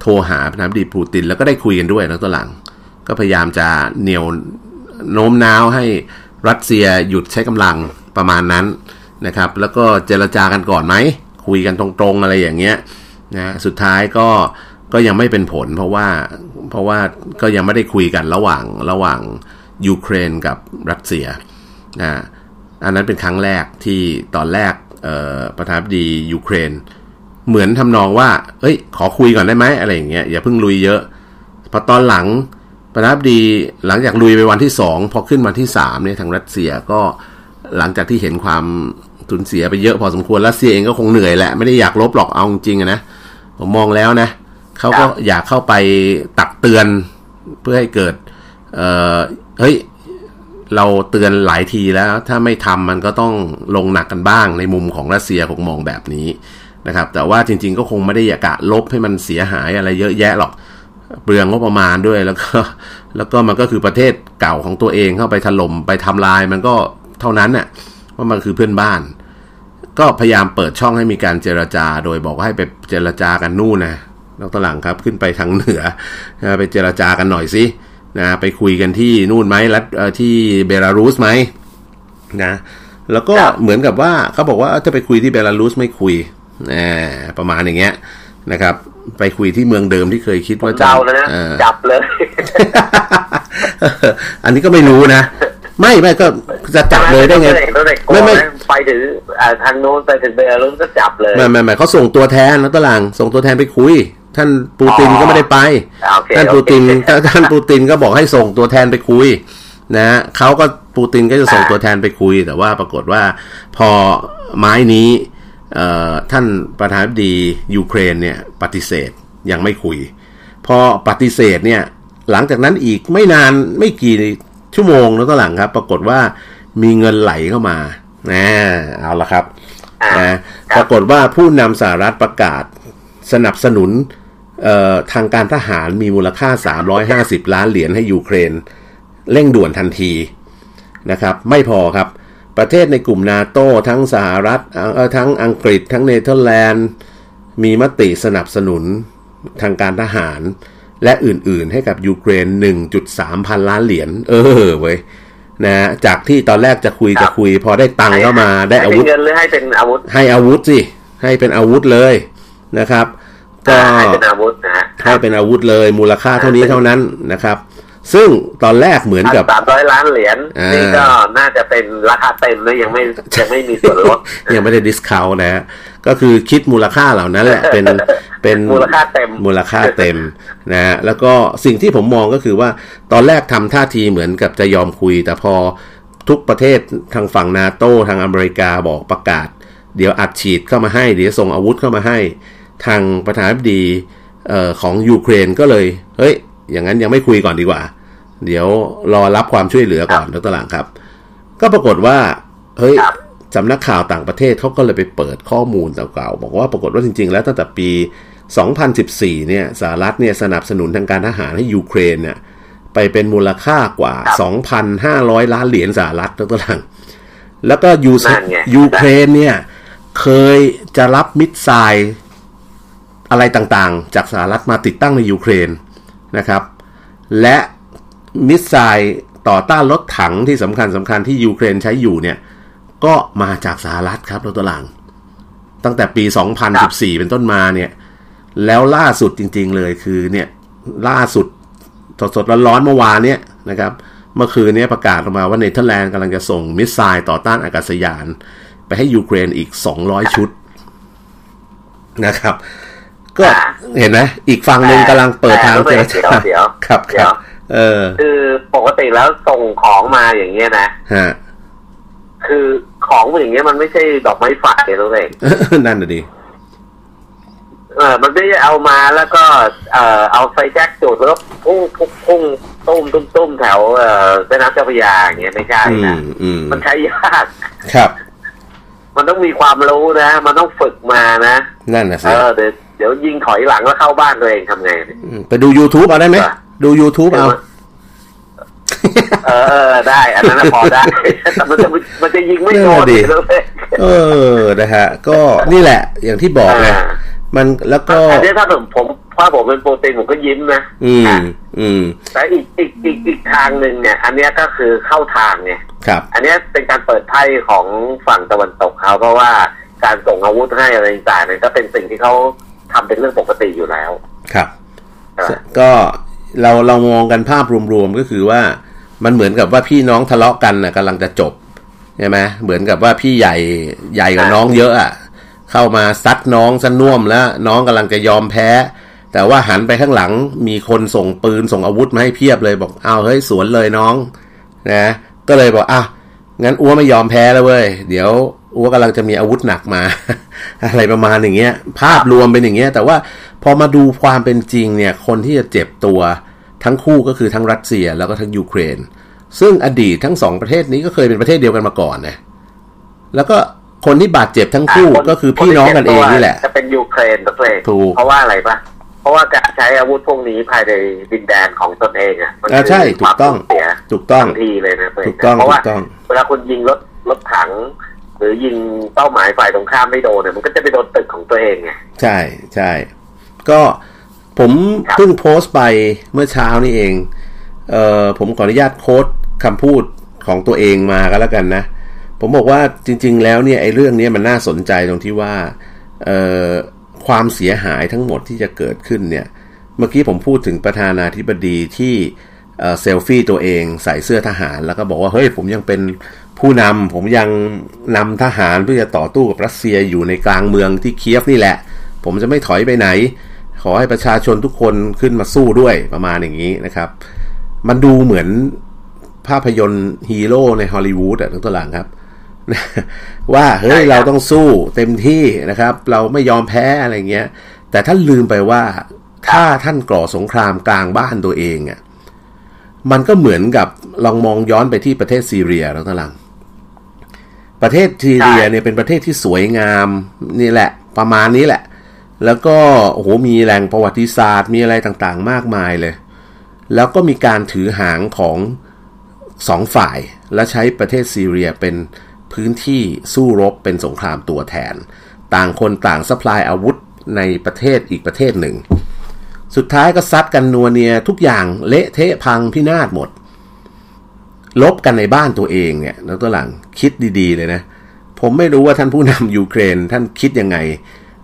โทรหาประธานาธิบดีปูติน แล้วก็ได้คุยกันด้วยนะตัวหลัง ก็พยายามจะเหนียวโน้มน้าวให้รัสเซียหยุดใช้กำลังประมาณนั้นนะครับ แล้วก็เจรจากันก่อนไหม คุยกันตรงๆอะไรอย่างเงี้ยนะสุดท้ายก็ก็ยังไม่เป็นผล เพราะว่าเพราะว่าก็ยังไม่ได้คุยกันระหว่างระหว่างยูเครนกับรัสเซียนะอันนั้นเป็นครั้งแรกที่ตอนแรกประธานาธิบดียูเครน เหมือนทำนองว่า เอ้ย ขอคุยก่อนได้ไหมอะไรอย่างเงี้ยอย่าเพิ่งลุยเยอะพอตอนหลังประธานาธิบดีหลังจากลุยไปวันที่สองพอขึ้นวันที่สามเนี่ยทางรัสเซียก็หลังจากที่เห็นความ สูญเสียไปเยอะพอสมควรรัสเซียเองก็คงเหนื่อยแหละ ไม่ได้อยากลบหรอกเอาจริงๆนะผมมองแล้วนะเขาก็อยากเข้าไปตักเตือนเพื่อให้เกิด เอ่อเฮ้ย เราเตือนหลายทีแล้ว ถ้าไม่ทำมันก็ต้องลงหนักกันบ้างในมุมของรัสเซียคงมองแบบนี้นะครับ แต่ว่าจริง ๆ ก็คงไม่ได้อยากกะลบให้มันเสียหายอะไรเยอะแยะหรอกเปลืองงบประมาณด้วยแล้วก็แล้วก็มันก็คือประเทศเก่าของตัวเองเข้าไปถล่มไปทำลายมันก็เท่านั้นน่ะ ว่ามันคือเพื่อนบ้าน ก็พยายามเปิดช่องให้มีการเจรจา โดยบอกว่าให้ไปเจรจากันนู่นนะนอกตลังครับขึ้นไปทางเหนือไปเจรจากันหน่อยสินะไปคุยกันที่นู่นไหมรัฐที่เบลารุสไหมนะแล้วก็เหมือนกับว่าเขาบอกว่าจะไปคุยที่เบลารุสไม่คุยประมาณอย่างเงี้ยนะครับ ไปคุยที่เมืองเดิมที่เคยคิดว่าจะจับเลย อันนี้ก็ไม่รู้นะ ไม่ไม่ก็จะจับเลยได้ไงไม่ไม่ไปถึงทางโน้นไปถึงเบลารุสก็จับเลยไม่ไม่ไม่เขาส่งตัวแทนนะตารางส่งตัวแทนไปคุย ท่านปูตินก็ไม่ได้ไปท่านปูตินท่านปูตินก็บอกให้ส่งตัวแทนไปคุย นะเขาก็ปูตินก็จะส่งตัวแทนไปคุย แต่ว่าปรากฏว่าพอไม้นี้ท่านประธานาธิบดียูเครนเนี่ยปฏิเสธยังไม่คุย พอปฏิเสธเนี่ยหลังจากนั้นอีกไม่นานไม่กี่ ชั่วโมงแล้วก็หลังครับ ปรากฏว่ามีเงินไหลเข้ามานะเอาละครับนะปรากฏว่าผู้นำสหรัฐประกาศสนับสนุนทางการทหารมีมูลค่า 350 ล้านเหรียญให้ยูเครน เร่งด่วนทันทีนะครับ ไม่พอครับ ประเทศในกลุ่มนาโต้ทั้งสหรัฐทั้งอังกฤษ ทั้งเนเธอร์แลนด์ มีมติสนับสนุนทางการทหาร และอื่นๆ ให้กับยูเครน 1.3 พันล้านเหรียญ เออเว้ยนะจากที่ตอนแรกจะคุยจะคุย พอได้ตังค์เข้ามาได้อาวุธเงินหรือให้เป็นอาวุธ ให้อาวุธสิ ให้เป็นอาวุธเลยนะครับ ก็ให้เป็นอาวุธนะให้เป็นอาวุธเลยมูลค่าเท่านี้เท่านั้นนะครับ ซึ่งตอนแรกเหมือนกับสามร้อยล้านเหรียญนี่ก็น่าจะเป็นราคาเต็มเลยยังไม่ยังไม่มีส่วนลด ยังไม่ได้ discount นะก็คือคิดมูลค่าเหล่านั้นแหละเป็นเป็นมูลค่าเต็มมูลค่าเต็มนะแล้วก็สิ่งที่ผมมองก็คือว่าตอนแรกทำท่าทีเหมือนกับจะยอมคุย แต่พอทุกประเทศทางฝั่งนาโต้ทางอเมริกาบอกประกาศ เดี๋ยวอัดฉีดเข้ามาให้ เดี๋ยวส่งอาวุธเข้ามาให้ ทางประธานาธิบดีของยูเครนก็เลย เฮ้ย อย่างนั้นยังไม่คุยก่อนดีกว่า เดี๋ยวรอรับความช่วยเหลือก่อนดรหลังครับ ก็ปรากฏว่า เฮ้ยสำนักข่าวต่างประเทศเขาก็เลยไปเปิดข้อมูลเก่าๆบอกว่าปรากฏว่าจริง ๆ แล้วตั้งแต่ปี 2014 เนี่ยสหรัฐเนี่ยสนับสนุนทางการทหารให้ยูเครนเนี่ยไปเป็นมูลค่ากว่า 2,500 ล้านเหรียญสหรัฐดรหลัง แล้วก็ยูยูเครนเนี่ยเคยจะรับ missile อะไรต่างๆ จากสหรัฐมาติดตั้งในยูเครนนะครับ และ missile ต่อต้านรถถังที่สำคัญสำคัญที่ยูเครนใช้อยู่เนี่ย ก็มาจากสหรัฐครับดรหลัง ตั้งแต่ปี 2014 เป็นต้นมาเนี่ย แล้วล่าสุดจริง ๆ เลยคือเนี่ย ล่าสุดสดๆร้อนๆเมื่อวานเนี่ยนะครับ เมื่อคืนนี้ประกาศออกมาว่าเนเธอร์แลนด์กำลังจะส่งมิสไซล์ต่อต้านอากาศยาน ไปให้ยูเครนอีก 200 ชุดนะครับ ก็เห็นไหมอีกฝั่งหนึ่งกำลังเปิดทางเจรจาครับครับ เออ คือปกติแล้วส่งของมาอย่างเงี้ยนะฮะคือของอย่างเงี้ยมันไม่ใช่ดอกไม้ฝายตัวเองนั่นน่ะดิเออมันไม่ได้เอามาแล้วก็เออเอาไฟแจ็คจุดแล้วพุ่งพุ่งพุ่งตุ้มตุ้มตุ้มแถวเออแม่น้ำเจ้าพระยาอย่างเงี้ยไม่ใช่นะมันใช้ยากครับ มันต้องมีความรู้นะ มันต้องฝึกมานะ นั่นนะสิเออเดี๋ยวเดี๋ยวยิงถอยหลังแล้วเข้าบ้านตัวเองทำไงไปดู YouTube เอาได้ไหม ดู YouTube เอา เออ ได้ อันนั้นพอได้แต่มันจะมันจะยิงไม่โดนเออ นะฮะ ก็นี่แหละ อย่างที่บอกไงมันแล้วก็อันนี้ถ้าผมผมถ้าผมเป็นโปรตีนผมก็ยิ้มนะ อืม อืม แต่อีกอีกอีกอีกทางหนึ่งเนี่ย อันนี้ก็คือเข้าทางไงครับ อันนี้เป็นการเปิดไพ่ของฝั่งตะวันตกเขาเพราะว่าการส่งอาวุธให้อะไรต่างๆเนี่ยก็เป็นสิ่งที่เขาทำเป็นเรื่องปกติอยู่แล้ว ครับ ก็ เราเรามองกันภาพรวมๆก็คือว่ามันเหมือนกับว่าพี่น้องทะเลาะกันนะกำลังจะจบใช่ไหมเหมือนกับว่าพี่ใหญ่ใหญ่กว่าน้องเยอะอะเข้ามาซัดน้องสน่วมแล้ว น้องกำลังจะยอมแพ้ แต่ว่าหันไปข้างหลังมีคนส่งปืนส่งอาวุธมาให้เพียบเลยบอกเอาเฮ้ยสวนเลยน้องนะก็เลยบอกอะงั้นอ้วไม่ยอมแพ้แล้วเว้ยเดี๋ยว อ้วกำลังจะมีอาวุธหนักมา อะไรประมาณอย่างเงี้ย ภาพรวมเป็นอย่างเงี้ย แต่ว่าพอมาดูความเป็นจริงเนี่ย คนที่จะเจ็บตัวทั้งคู่ก็คือทั้งรัสเซียแล้วก็ทั้งยูเครน ซึ่งอดีตทั้งสองประเทศนี้ก็เคยเป็นประเทศเดียวกันมาก่อนนะแล้วก็คนที่บาดเจ็บทั้งคู่ก็คือพี่น้องกันเองนี่แหละ จะเป็นยูเครนตัวเองถูกเพราะว่าอะไรปะเพราะว่าการใช้อาวุธพวกนี้ภายในดินแดนของตนเองอะมันใช่ถูกต้องถูกต้องทันทีเลยนะถูกต้องเพราะว่าเวลาคุณยิงรถรถถัง หรือยิงเป้าหมายฝ่ายตรงข้ามไม่โดนเนี่ยมันก็จะไปโดนตึกของตัวเองไงใช่ใช่ก็ผมเพิ่งโพสต์ไปเมื่อเช้านี่เองเออผมขออนุญาตโค้ดคำพูดของตัวเองมาก็แล้วกันนะ ผมบอกว่าจริง ๆ แล้วเนี่ยไอ้เรื่องนี้มันน่าสนใจตรงที่ว่าเออความเสียหายทั้งหมดที่จะเกิดขึ้นเนี่ย เมื่อกี้ผมพูดถึงประธานาธิบดีที่เซลฟี่ตัวเองใส่เสื้อทหารแล้วก็บอกว่า เฮ้ยผมยังเป็น ผู้นำผมยังนำทหารเพื่อจะต่อตู้กับรัสเซียอยู่ในกลางเมืองที่เคียฟนี่แหละ ผมจะไม่ถอยไปไหน ขอให้ประชาชนทุกคนขึ้นมาสู้ด้วยประมาณอย่างนี้นะครับ มันดูเหมือนภาพยนตร์ฮีโร่ในฮอลลีวูดอะทั้งตัวหลังครับ ว่าเฮ้ยเราต้องสู้เต็มที่นะครับ เราไม่ยอมแพ้อะไรเงี้ย แต่ท่านลืมไปว่าถ้าท่านก่อสงครามกลางบ้านตัวเองอะมันก็เหมือนกับลองมองย้อนไปที่ประเทศซีเรียแล้วทั้งหลัง ประเทศซีเรียเนี่ยเป็นประเทศที่สวยงามนี่แหละ ประมาณนี้แหละ แล้วก็โอ้โหมีแหล่งประวัติศาสตร์มีอะไรต่างๆ มากมายเลย แล้วก็มีการถือหางของสองฝ่าย และใช้ประเทศซีเรียเป็นพื้นที่สู้รบเป็นสงครามตัวแทน ต่างคนต่างสปายอาวุธในประเทศอีกประเทศหนึ่ง สุดท้ายก็ซัดกันนัวเนียทุกอย่างเละเทะพังพินาศหมด ลบกันในบ้านตัวเองเนี่ยแล้วตัวหลังคิดดีๆเลยนะ ผมไม่รู้ว่าท่านผู้นำยูเครนท่านคิดยังไง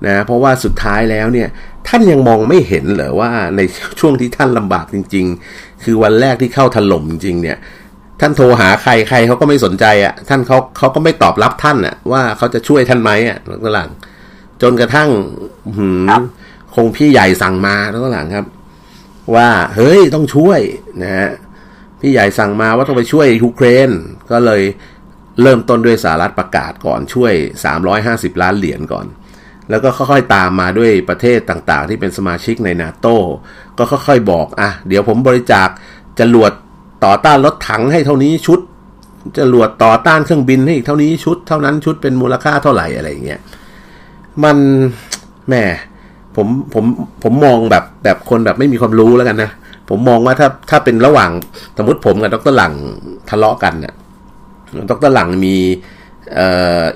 นะเพราะว่าสุดท้ายแล้วเนี่ยท่านยังมองไม่เห็นเหรอว่าในช่วงที่ท่านลำบากจริง ๆ คือวันแรกที่เข้าถล่มจริงๆเนี่ยท่านโทรหาใครใครเขาก็ไม่สนใจอะ่ะท่านเขาเขาก็ไม่ตอบรับท่านอะ่ะ ว่าเขาจะช่วยท่านไหมอะแล้วหลัง จนกระทั่งหืมคงพี่ใหญ่สั่งมาแล้วหลังครับ ว่าเฮ้ยต้องช่วยนะฮะ พี่ใหญ่สั่งมาว่าต้องไปช่วยยูเครน ก็เลยเริ่มต้นด้วยสหรัฐประกาศก่อนช่วย 350 ล้านเหรียญก่อน แล้วก็ค่อยๆตามมาด้วยประเทศต่างๆ ที่เป็นสมาชิกในนาโต้ก็ค่อยๆบอกอะเดี๋ยวผมบริจาคจรวดต่อต้านรถถังให้เท่านี้ชุดจรวดต่อต้านเครื่องบินให้อีกเท่านี้ชุดเท่านั้นชุดเป็นมูลค่าเท่าไหร่อะไรเงี้ยมันแม่ผมผมผมมองแบบแบบคนแบบไม่มีความรู้แล้วกันนะ ผมมองว่าถ้าถ้าเป็นระหว่างสมมติผมกับดรหลังทะเลาะกันเนี่ยดรหลังมี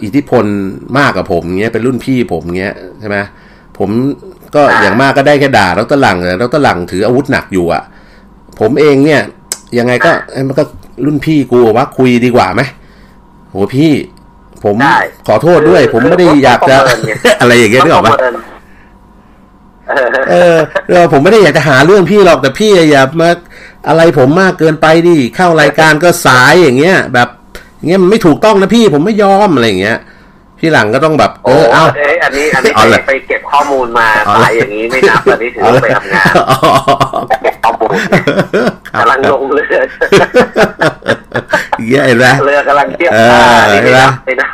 อิทธิพลมากกว่าผมเงี้ยเป็นรุ่นพี่ผมเงี้ยใช่ไหมผมก็อย่างมากก็ได้แค่ด่าดรหลังแต่ดรหลังถืออาวุธหนักอยู่อะ ผมเองเนี่ยยังไงก็มันก็รุ่นพี่กูว่าคุยดีกว่าไหมโหพี่ผมขอโทษด้วย ผมไม่ได้อยากจะอะไรอย่างเงี้ยนึกออกปะ เออเราผมไม่ได้อยากจะหาเรื่องพี่หรอกแต่พี่อย่ามาอะไรผมมากเกินไปดิเข้ารายการก็สายอย่างเงี้ย แบบเงี้ยมันไม่ถูกต้องนะพี่ผมไม่ยอมอะไรอย่างเงี้ยพี่หลังก็ต้องแบบ เออเอาอันนี้อันนี้ไปเก็บข้อมูลมาสายอย่างนี้ไม่นับอันนี้ถือว่าไปทำงานเก็บข้อมูลกำลังลงเรือ เยอะเห็นไหมเรือกำลังเทียบเห็นไหม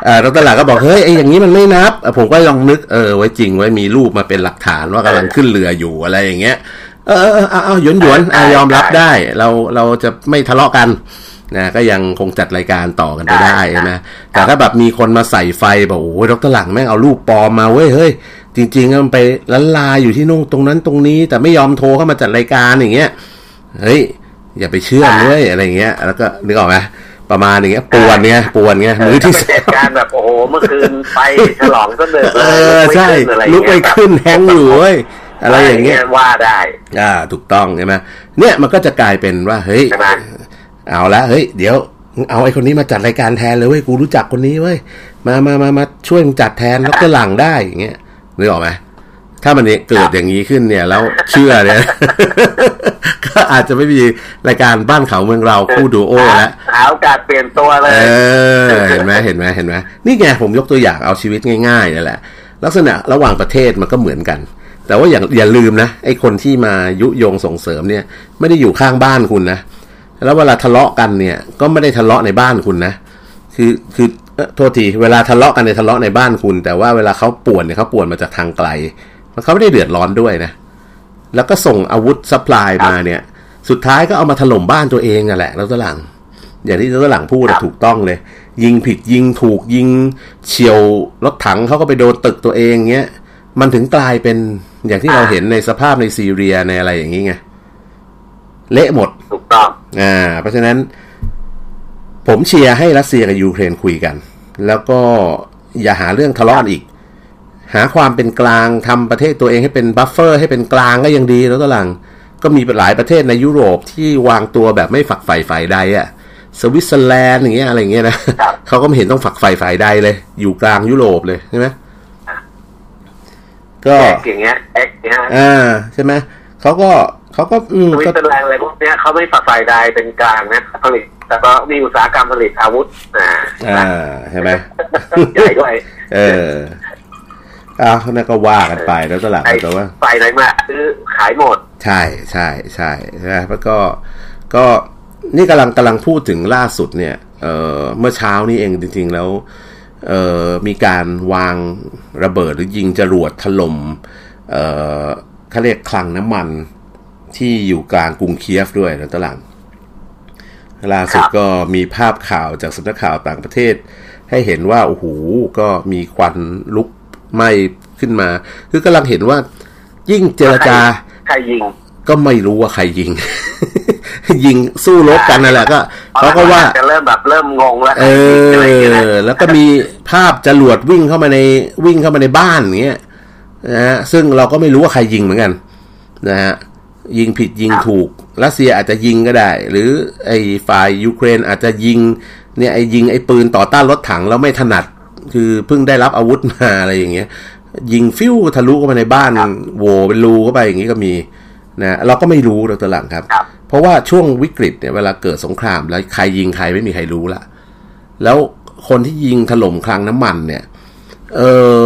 อ่าดรหลังก็บอกเฮ้ยไอ้อย่างนี้มันไม่นับผมก็ลองนึกเออไว้จริงไว้มีรูปมาเป็นหลักฐานว่ากำลังขึ้นเรืออยู่อะไรอย่างเงี้ยเออเออเอาหยวนหยวนยอมรับได้ เราเราจะไม่ทะเลาะกันนะก็ยังคงจัดรายการต่อกันไปได้นะแต่ถ้าแบบมีคนมาใส่ไฟบอกโอ้ยดรหลังแม่งเอารูปปลอมมาเว้ยเฮ้ยจริงๆมันไปลันลาอยู่ที่นู่นตรงนั้นตรงนี้ แต่ไม่ยอมโทรเข้ามาจัดรายการอย่างเงี้ยเฮ้ย อย่าไปเชื่อเลยอะไรเงี้ย แล้วก็นึกออกไหมประมาณอย่างเงี้ยปวนเงี้ยปวนเงี้ยมือที่เหตุการณ์แบบโอ้โหเมื่อคืนไปฉลองก็เดินเออใช่ลุกไปขึ้นแฮงอยู่เว้ยอะไรอย่างเงี้ยว่าได้ อ่า ถูกต้องใช่ไหมเนี่ยมันก็จะกลายเป็นว่า เฮ้ยเอาละเฮ้ย เดี๋ยวเอาไอ้คนนี้มาจัดรายการแทนเลยเว้ยกูรู้จักคนนี้เว้ยมามามามาช่วยจัดแทนแล้วก็หลังได้อย่างเงี้ยนึกออกไหมถ้ามันเกิดอย่างนี้ขึ้นเนี่ย แล้วเชื่อเนี่ย ก็อาจจะไม่มีรายการบ้านเขาเมืองเราคู่ดูโอแล้วหาโอกาสเปลี่ยนตัวเลย เออ เห็นไหมเห็นไหมเห็นไหมนี่ไงผมยกตัวอย่างเอาชีวิตง่ายๆนี่แหละ ลักษณะระหว่างประเทศมันก็เหมือนกัน แต่ว่าอย่าอย่าลืมนะไอ้คนที่มายุยงส่งเสริมเนี่ย ไม่ได้อยู่ข้างบ้านคุณนะแล้วเวลาทะเลาะกันเนี่ย ก็ไม่ได้ทะเลาะในบ้านคุณนะ คือคือโทษทีเวลาทะเลาะกันในทะเลาะในบ้านคุณ แต่ว่าเวลาเขาป่วนเนี่ยเขาป่วนมาจากทางไกลเขาไม่ได้เดือดร้อนด้วยนะ แล้วก็ส่งอาวุธ supply มาเนี่ย สุดท้ายก็เอามาถล่มบ้านตัวเองอะแหละแล้วตัวหลัง อย่างที่ดรหลังพูดถูกต้องเลย ยิงผิดยิงถูกยิงเฉียวรถถังเขาก็ไปโดนตึกตัวเองเงี้ยมันถึงกลายเป็นอย่างที่เราเห็นในสภาพในซีเรียในอะไรอย่างนี้ไงเละหมดถูกต้องอ่า เพราะฉะนั้น ผมเชียร์ให้รัสเซียกับยูเครนคุยกัน แล้วก็อย่าหาเรื่องทะเลาะอีก หาความเป็นกลางทำประเทศตัวเองให้เป็น buffer ให้เป็นกลางก็ยังดีแล้วตัวหลัง ก็มีหลายประเทศในยุโรปที่วางตัวแบบไม่ฝักใฝ่ฝ่ายใดอะ่ะสวิตเซอร์แลนด์อย่างเงี้ยอะไรเงี้ยนะเขาก็ไม่เห็นต้องฝักใฝ่ฝ่ายใดเลย อยู่กลางยุโรปเลยใช่ไหมก็อย่างเงี้ยเอ็กเนี้ยอ่าใช่ไหมเขาก็เขาก็อืมสวิตเซอร์แลนด์อะไรพวกเนี้ยเขาไม่ฝักฝ่ายใดเป็นกลางนะผลิตแต่ก็มีอุตสาหกรรมผลิตอาวุธอ่าอ่าใช่ไหมใหญ่ด้วยเออ อ้าวนั่นก็ว่ากันไปแล้วตลาดแต่ว่าฝ่ายไหนมาซื้อขายหมด ใช่ใช่ใช่ใช่แล้วก็ก็นี่กำลังกำลังพูดถึงล่าสุดเนี่ยเอ่อเมื่อเช้านี้เองจริง ๆ แล้วเอ่อมีการวางระเบิดหรือยิงจรวดถล่มเอ่อเขาเรียกคลังน้ำมันที่อยู่กลางกรุงเคียฟด้วยนะตลังล่าสุดก็มีภาพข่าวจากสำนักข่าวต่างประเทศ ให้เห็นว่าโอ้โหก็มีควันลุก ไหม้ขึ้นมา คือกำลังเห็นว่า ยิ่งเจรจาใครยิง ก็ไม่รู้ว่าใครยิง ยิงสู้รบกันนั่นแหละก็เขาก็ว่าจะเริ่มแบบเริ่มงงแล้วเออ แล้วก็มีภาพจรวดวิ่งเข้ามาในวิ่งเข้ามาในบ้านอย่างเงี้ยนะฮะซึ่งเราก็ไม่รู้ว่าใครยิงเหมือนกัน นะฮะยิงผิดยิงถูกรัสเซียอาจจะยิงก็ได้ หรือไอ้ฝ่ายยูเครนอาจจะยิงเนี่ยไอ้ยิงไอ้ปืนต่อต้านรถถังแล้วไม่ถนัด คือเพิ่งได้รับอาวุธมาอะไรอย่างเงี้ย ยิงฟิวทะลุเข้ามาในบ้านโวเป็นรูเข้าไปอย่างงี้ก็มีนะเราก็ไม่รู้เราตัวหลังครับ เพราะว่าช่วงวิกฤตเนี่ยเวลาเกิดสงคราม แล้วใครยิงใครไม่มีใครรู้ละแล้วคนที่ยิงถล่มคลังน้ำมันเนี่ยเออ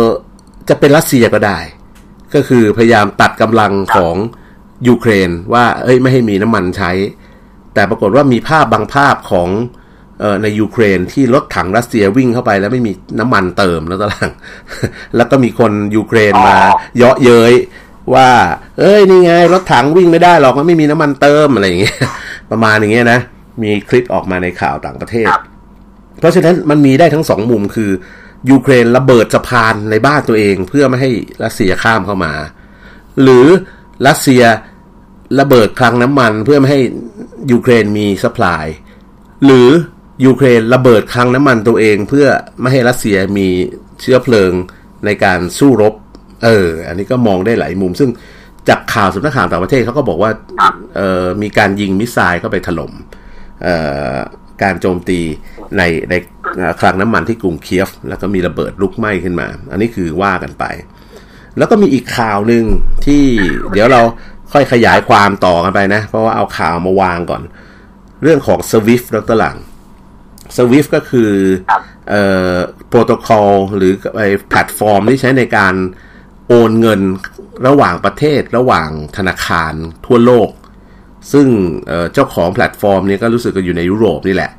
จะเป็นรัสเซียก็ได้ ก็คือพยายามตัดกำลังของยูเครนว่าเอ้ยไม่ให้มีน้ำมันใช้ แต่ปรากฏว่ามีภาพบางภาพของออ ในยูเครนที่รถถังรัสเซียวิ่งเข้าไปแล้วไม่มีน้ำมันเติมแล้วตลัง แล้วก็มีคนยูเครนมาเยาะเย้ยว่า เอ้ยนี่ไง รถถังวิ่งไม่ได้หรอกมันไม่มีน้ำมันเติมอะไรอย่างเงี้ยประมาณอย่างเงี้ยนะ มีคลิปออกมาในข่าวต่างประเทศ เพราะฉะนั้นมันมีได้ทั้งสองมุมคือยูเครนระเบิดสะพานในบ้านตัวเองเพื่อไม่ให้รัสเซียข้ามเข้ามา หรือรัสเซียระเบิดคลังน้ำมันเพื่อไม่ให้ยูเครนมีสป라이หรือ ยูเครนระเบิดคลังน้ำมันตัวเอง เพื่อไม่ให้รัสเซียมีเชื้อเพลิงในการสู้รบ เออ อันนี้ก็มองได้หลายมุม ซึ่งจากข่าวสำนักข่าวต่างประเทศเขาก็บอกว่าเออมีการยิงมิสไซล์เข้าไปถล่มการโจมตีในในคลังน้ำมันที่กรุงเคียฟ แล้วก็มีระเบิดลุกไหม้ขึ้นมา อันนี้คือว่ากันไป แล้วก็มีอีกข่าวหนึ่งที่เดี๋ยวเราค่อยขยายความต่อกันไปนะ เพราะว่าเอาข่าวมาวางก่อน เรื่องของ SWIFT ดรหลัง SWIFT ก็คือเอ่อโปรโตคอลหรือไอแพลตฟอร์มที่ใช้ในการโอนเงินระหว่างประเทศระหว่างธนาคารทั่วโลก ซึ่งเจ้าของแพลตฟอร์มนี้ก็รู้สึกก็อยู่ในยุโรปนี่แหละ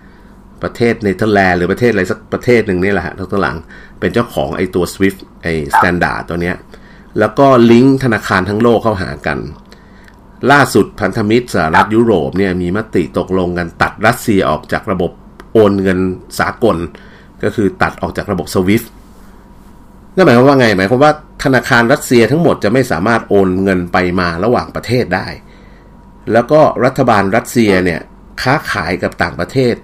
ประเทศเนเธอร์แลนด์หรือประเทศอะไรสักประเทศหนึ่งนี่แหละฮะทั้งหลังเป็นเจ้าของไอตัว SWIFT ไอ standard ตัวเนี้ย แล้วก็ลิงก์ธนาคารทั้งโลกเข้าหากัน ล่าสุดพันธมิตรสหรัฐยุโรปเนี่ยมีมติตกลงกันตัดรัสเซียออกจากระบบ โอนเงินสากล ก็คือตัดออกจากระบบ SWIFT นั่นหมายความว่าไง หมายความว่าธนาคารรัสเซียทั้งหมดจะไม่สามารถโอนเงินไปมาระหว่างประเทศได้ แล้วก็รัฐบาลรัสเซียเนี่ยค้าขายกับต่างประเทศ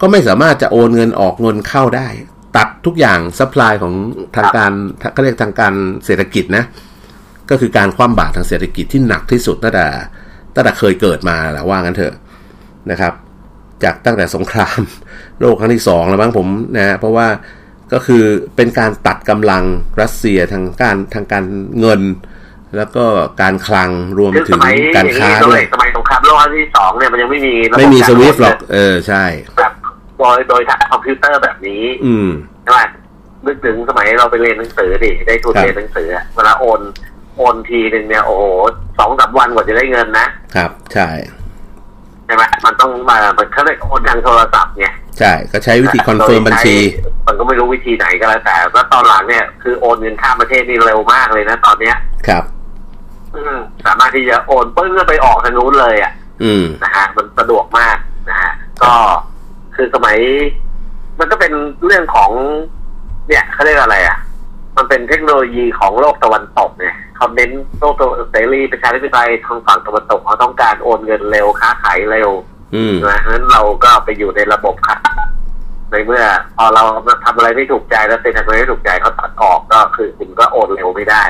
ก็ไม่สามารถจะโอนเงินออกเงินเข้าได้ ตัดทุกอย่าง supply ของทางการเขาเรียกทางการเศรษฐกิจนะ ก็คือการคว่ำบาตรทางเศรษฐกิจที่หนักที่สุดตั้งแต่ตั้งแต่เคยเกิดมาแหละว่างั้นเถอะนะครับ จากตั้งแต่สงคราม โลกครั้งที่สองแล้วมั้งผมนะเพราะว่าก็คือเป็นการตัดกำลังรัสเซียทางการทางการเงิน แล้วก็การคลังรวมถึงการค้าด้วยสมัยสงครามโลกครั้งที่สองเนี่ยมันยังไม่มีไม่มี SWIFT หรอกเออใช่แบบโดยโดยทางคอมพิวเตอร์แบบนี้ อืมใช่ไหมนึกถึงสมัยเราไปเรียนหนังสือดิได้ทุนเรียนหนังสือเวลาโอนโอนทีหนึ่งเนี่ยโอ้โหสองสามวันกว่าจะได้เงินนะครับ ใช่ ใช่ไหมมันต้องมามันเขาเรียกโอนทางโทรศัพท์ไงใช่ก็ใช้วิธี confirm บัญชี มันก็ไม่รู้วิธีไหนก็แล้วแต่แล้วตอนหลังเนี่ยคือโอนเงินข้ามประเทศนี่เร็วมากเลยนะตอนเนี้ยครับสามารถที่จะโอนปึ้งไปออกทางนู้นเลยอะนะฮะมันสะดวกมากนะฮะก็คือสมัย มันก็เป็นเรื่องของ เนี่ยเขาเรียกอะไรอะ มันเป็นเทคโนโลยีของโลกตะวันตกเนี่ยเขาเน้นโลกเสรีประชาธิปไตยทางฝั่งตะวันตกเขาต้องการโอนเงินเร็วค้าขายเร็วนะฉะนั้นเราก็ไปอยู่ในระบบค่ะ ในเมื่อพอเราทำอะไรไม่ถูกใจแล้วเป็นอะไรไม่ถูกใจเขาตัดออกก็คือคุณก็โอนเร็วไม่ได้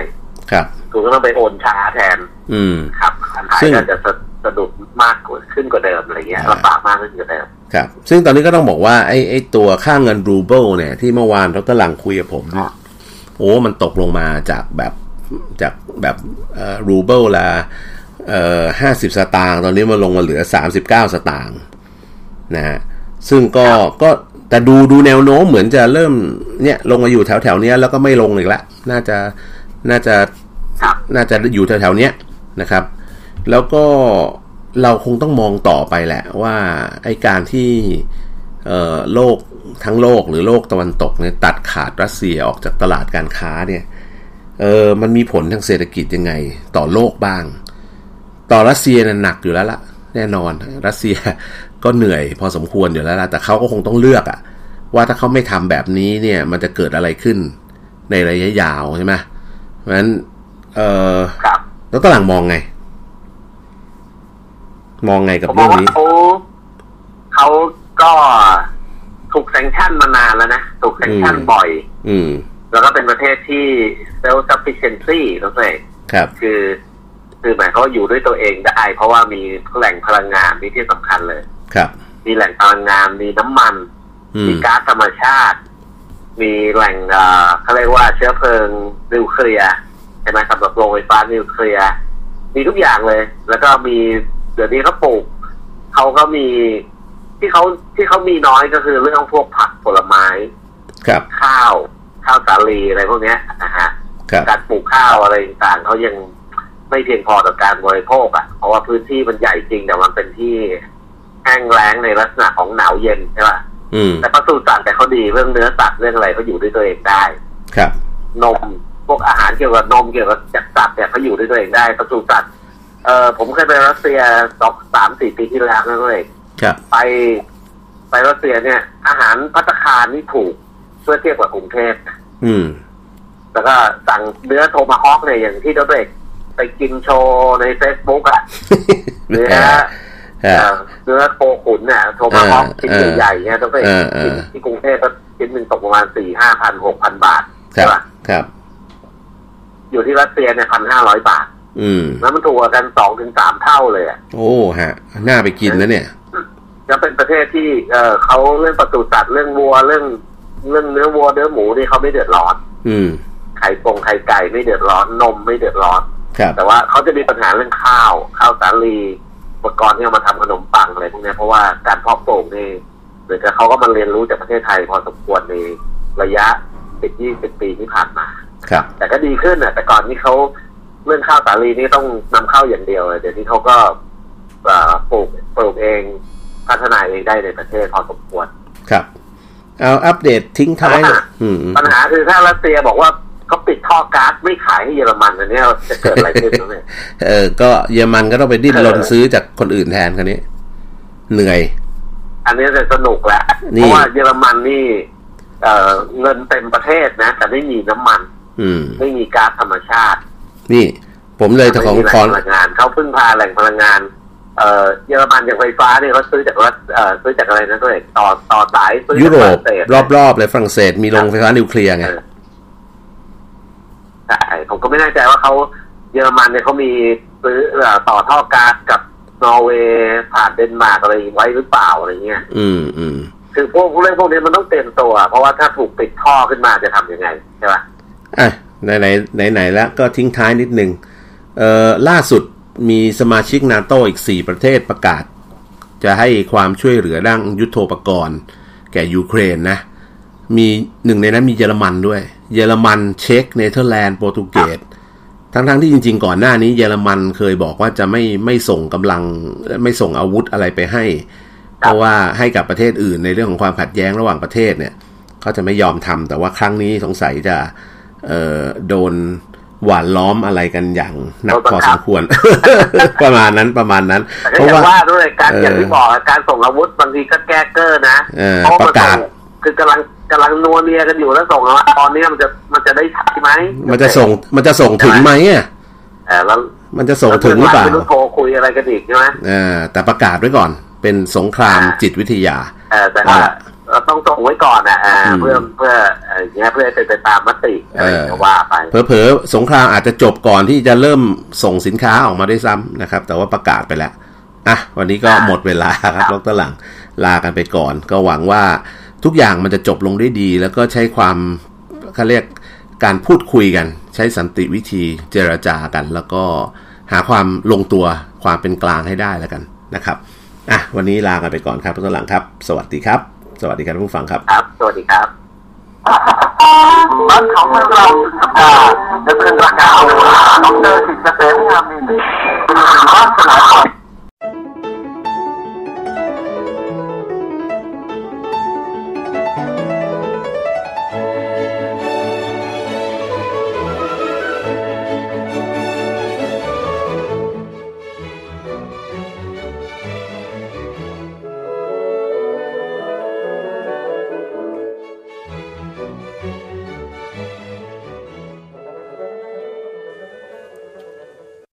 ครับคุณก็ต้องไปโอนช้าแทน อืมครับการขายก็จะสะดุดมากกว่าขึ้นกว่าเดิมอะไรเงี้ยลำบากมากขึ้นกว่าเดิมครับ ซึ่งตอนนี้ก็ต้องบอกว่าไอ้ไอ้ตัวค่าเงินรูเบิลเนี่ยที่เมื่อวานเรากำลังคุยกับผม โอ้มันตกลงมาจากแบบจากแบบรูเบิลละห้าสิบสตางค์ตอนนี้มาลงมาเหลือสามสิบเก้าสตางค์นะฮะซึ่งก็ก็แต่ดูดูแนวโน้มเหมือนจะเริ่มเนี่ยลงมาอยู่แถวแถวเนี้ยแล้วก็ไม่ลงอีกแล้วน่าจะน่าจะน่าจะอยู่แถวแถวเนี้ยนะครับ แล้วก็เราคงต้องมองต่อไปแหละว่าไอการที่ โลกทั้งโลกหรือโลกตะวันตกเนี่ยตัดขาดรัสเซียออกจากตลาดการค้าเนี่ยเออมันมีผลทางเศรษฐกิจยังไงต่อโลกบ้าง ต่อรัสเซียนั้นหนักอยู่แล้วละ่ะแน่นอนรัสเซียก็เหนื่อยพอสมควรอยู่แล้วละแต่เขาก็คงต้องเลือกอะว่าถ้าเขาไม่ทำแบบนี้เนี่ยมันจะเกิดอะไรขึ้นในระยะยาวใช่ไหมเพราะฉะนั้นเออแล้วตลาดมองไง มองไงกับเรื่องนี้เขาเขา ก็ถูกแซงชั่นมานานแล้วนะ ถูกแซงชั่นบ่อย อืม แล้วก็เป็นประเทศที่ self sufficiency ต้องใช่ครับ คือ คือหมายเขาอยู่ด้วยตัวเองได้ เพราะว่ามีแหล่งพลังงานนี่ที่สำคัญเลย ครับ มีแหล่งพลังงานมีน้ำมัน มีก๊าซธรรมชาติ มีแหล่งเขาเรียกว่าเชื้อเพลิงนิวเคลียร์ใช่ไหมสำหรับโรงไฟฟ้านิวเคลียร์มีทุกอย่างเลย แล้วก็มีเดี๋ยวนี้เขาปลูกเขาก็มี ที่เขาที่เขามีน้อยก็คือเรื่องพวกผักผลไม้ ครับ ข้าว ข้าวสาลีอะไรพวกนี้นะฮะการปลูกข้าวอะไรต่างเขายังไม่เพียงพอต่อการบริโภคอะ เพราะว่าพื้นที่มันใหญ่จริงแต่มันเป็นที่แห้งแล้งในลักษณะของหนาวเย็นใช่ป่ะแต่ปศุสัตว์แต่เขาดีเรื่องเนื้อสัตว์เรื่องอะไรเขาอยู่ด้วยตัวเองได้ ครับ นมพวกอาหารเกี่ยวกับนมเกี่ยวกับจักสัตว์เนี่ยเขาอยู่ด้วยตัวเองได้ปศุสัตว์เออผมเคยไปรัสเซียสองสามสี่ปีที่แล้วนั่นเลยไปไปรัสเซียเนี่ย อาหารภัตตาคารนี่ถูกเมื่อเทียบกับกรุงเทพอืม แล้วก็สั่งเนื้อโทมาฮอกเนี่ยอย่างที่เราไปไปกินโชว์ในเฟซบุ๊กอะเนื้อเนื้อโคขุนเนี่ยโทมาฮอกชิ้นใหญ่ๆเนี่ยต้องไปกินที่กรุงเทพก็ชิ้นหนึ่งตกประมาณสี่ห้าพันหกพันบาทใช่ป่ะครับ อยู่ที่รัสเซียเนี่ยพันห้าร้อยบาท อืม แล้วมันถูกกันสองถึงสามเท่าเลยอะโอ้ฮะ น่าไปกินนะเนี่ย จะเป็นประเทศที่เออเขาเรื่องประตูสัตว์เรื่องวัวเรื่องเรื่องเนื้อวัวเนื้อหมูนี่เขาไม่เดือดร้อน อืมไข่ปงไข่ไก่ไม่เดือดร้อนนมไม่เดือดร้อน แต่ว่าเขาจะมีปัญหาเรื่องข้าวข้าวสาลีอุปกรณ์ที่เอามาทำขนมปังอะไรพวกนี้เพราะว่าการเพาะปลูกนี่หรือเขาก็มาเรียนรู้จากประเทศไทยพอสมควรในระยะสิบยี่สิบปีที่ผ่านมาครับ แต่ก็ดีขึ้นอะ แต่ก่อนนี้เขาเรื่องข้าวสาลีนี่ต้องนำเข้าอย่างเดียวเลยเดี๋ยวนี้เขาก็ปลูกปลูกเอง พัฒนาเองได้ในประเทศพอสมควรครับ เอาอัปเดตทิ้งท้ายปัญหาคือถ้ารัสเซียบอกว่าเขาปิดท่อก๊าซไม่ขายให้เยอรมันอันนี้จะเกิดอะไรขึ้นเนี่ยเออ ก็เยอรมันก็ต้องไปดิ้นรนซื้อจากคนอื่นแทนคันนี้ เหนื่อย อันนี้จะสนุกแหละเพราะว่าเยอรมันนี่เออเงินเต็มประเทศนะ แต่ไม่มีน้ำมัน อืม ไม่มีก๊าซธรรมชาติ นี่ ผมเลยจะของคอนพลังงานเขาพึ่งพาแหล่งพลังงาน เอ่อเยอรมันอย่างไฟฟ้าเนี่ยเขาซื้อจากรัฐเอ่อซื้อจากอะไรนะด้วยต่อต่อสายซื้อยุโรปรอบๆเลยฝรั่งเศสมีโรงไฟฟ้านิวเคลียร์ไงใช่ผมก็ไม่แน่ใจว่าเขาเยอรมันเนี่ยเขามีซื้อต่อท่อก๊าซกับนอร์เวย์ผ่านเดนมาร์กอะไรไว้หรือเปล่าอะไรเงี้ยอืมอืมคือพวกเรื่องพวกนี้มันต้องเต็มตัว เพราะว่าถ้าถูกปิดท่อขึ้นมาจะทํำยังไงใช่ปะอะไหนไหนไหนไหนแล้วก็ทิ้งท้ายนิดนึงเอ่อล่าสุด มีสมาชิกนาโตอีกสี่ประเทศประกาศ จะให้ความช่วยเหลือด้านยุโทโธปกรณ์ แก่ยูเครนนะ มีหนึ่งในนั้นมีเยอรมันด้วย เยอรมันเช็กเนเธอร์แลนด์โปรตุเกสทั้งๆทที่จริง ๆ ก่อนหน้านี้เยอรมันเคยบอกว่าจะไม่ไม่ส่งกำลังไม่ส่งอาวุธอะไรไปให้ เพราะว่าให้กับประเทศอื่นในเรื่องของความขัดแย้งระหว่างประเทศเนี่ยเขาจะไม่ยอมทำแต่ว่าครั้งนี้สงสัยจะเโดน หวานล้อมอะไรกันอย่างหนักพอสมควร ประมาณนั้นประมาณนั้น เพราะว่าด้วยการอย่างที่บอกการส่งอาวุธบางทีก็แก้เกอร์นะประกาศคือกำลังกำลังนัวเนียกันอยู่แล้วส่งมาตอนนี้มันจะมันจะได้ใช่ไหมมันจะส่งมันจะส่งถึงไหมอะเออแล้วมันจะส่งถึงหรือเปล่าไม่รู้โทรคุยอะไรกันอีกใช่ไหมเออแต่ประกาศไว้ก่อนเป็นสงครามจิตวิทยาเออแต่ว่า เราต้องส่งไว้ก่อนอะเพื่อเพื่ออย่างเงี้ยเพื่อไปตามมติอะไรว่าไปเผลอๆสงครามอาจจะจบก่อนที่จะเริ่มส่งสินค้าออกมาได้ซ้ำนะครับ แต่ว่าประกาศไปแล้วอะวันนี้ก็หมดเวลาครับลกตะหลังลากันไปก่อน ก็หวังว่าทุกอย่างมันจะจบลงได้ดี แล้วก็ใช้ความเขาเรียกการพูดคุยกัน ใช้สันติวิธีเจรจากัน แล้วก็หาความลงตัวความเป็นกลางให้ได้แล้วกันนะครับอะวันนี้ลากันไปก่อนครับทุกท่านหลังครับ สวัสดีครับ สวัสดีครับผู้ฟังครับ ครับ สวัสดีครับบ้านเขาเมืองเราสุดสัดาจะเป็นประกาต้องเจอสิทธิ์เกษมงามมีบ้านสลาย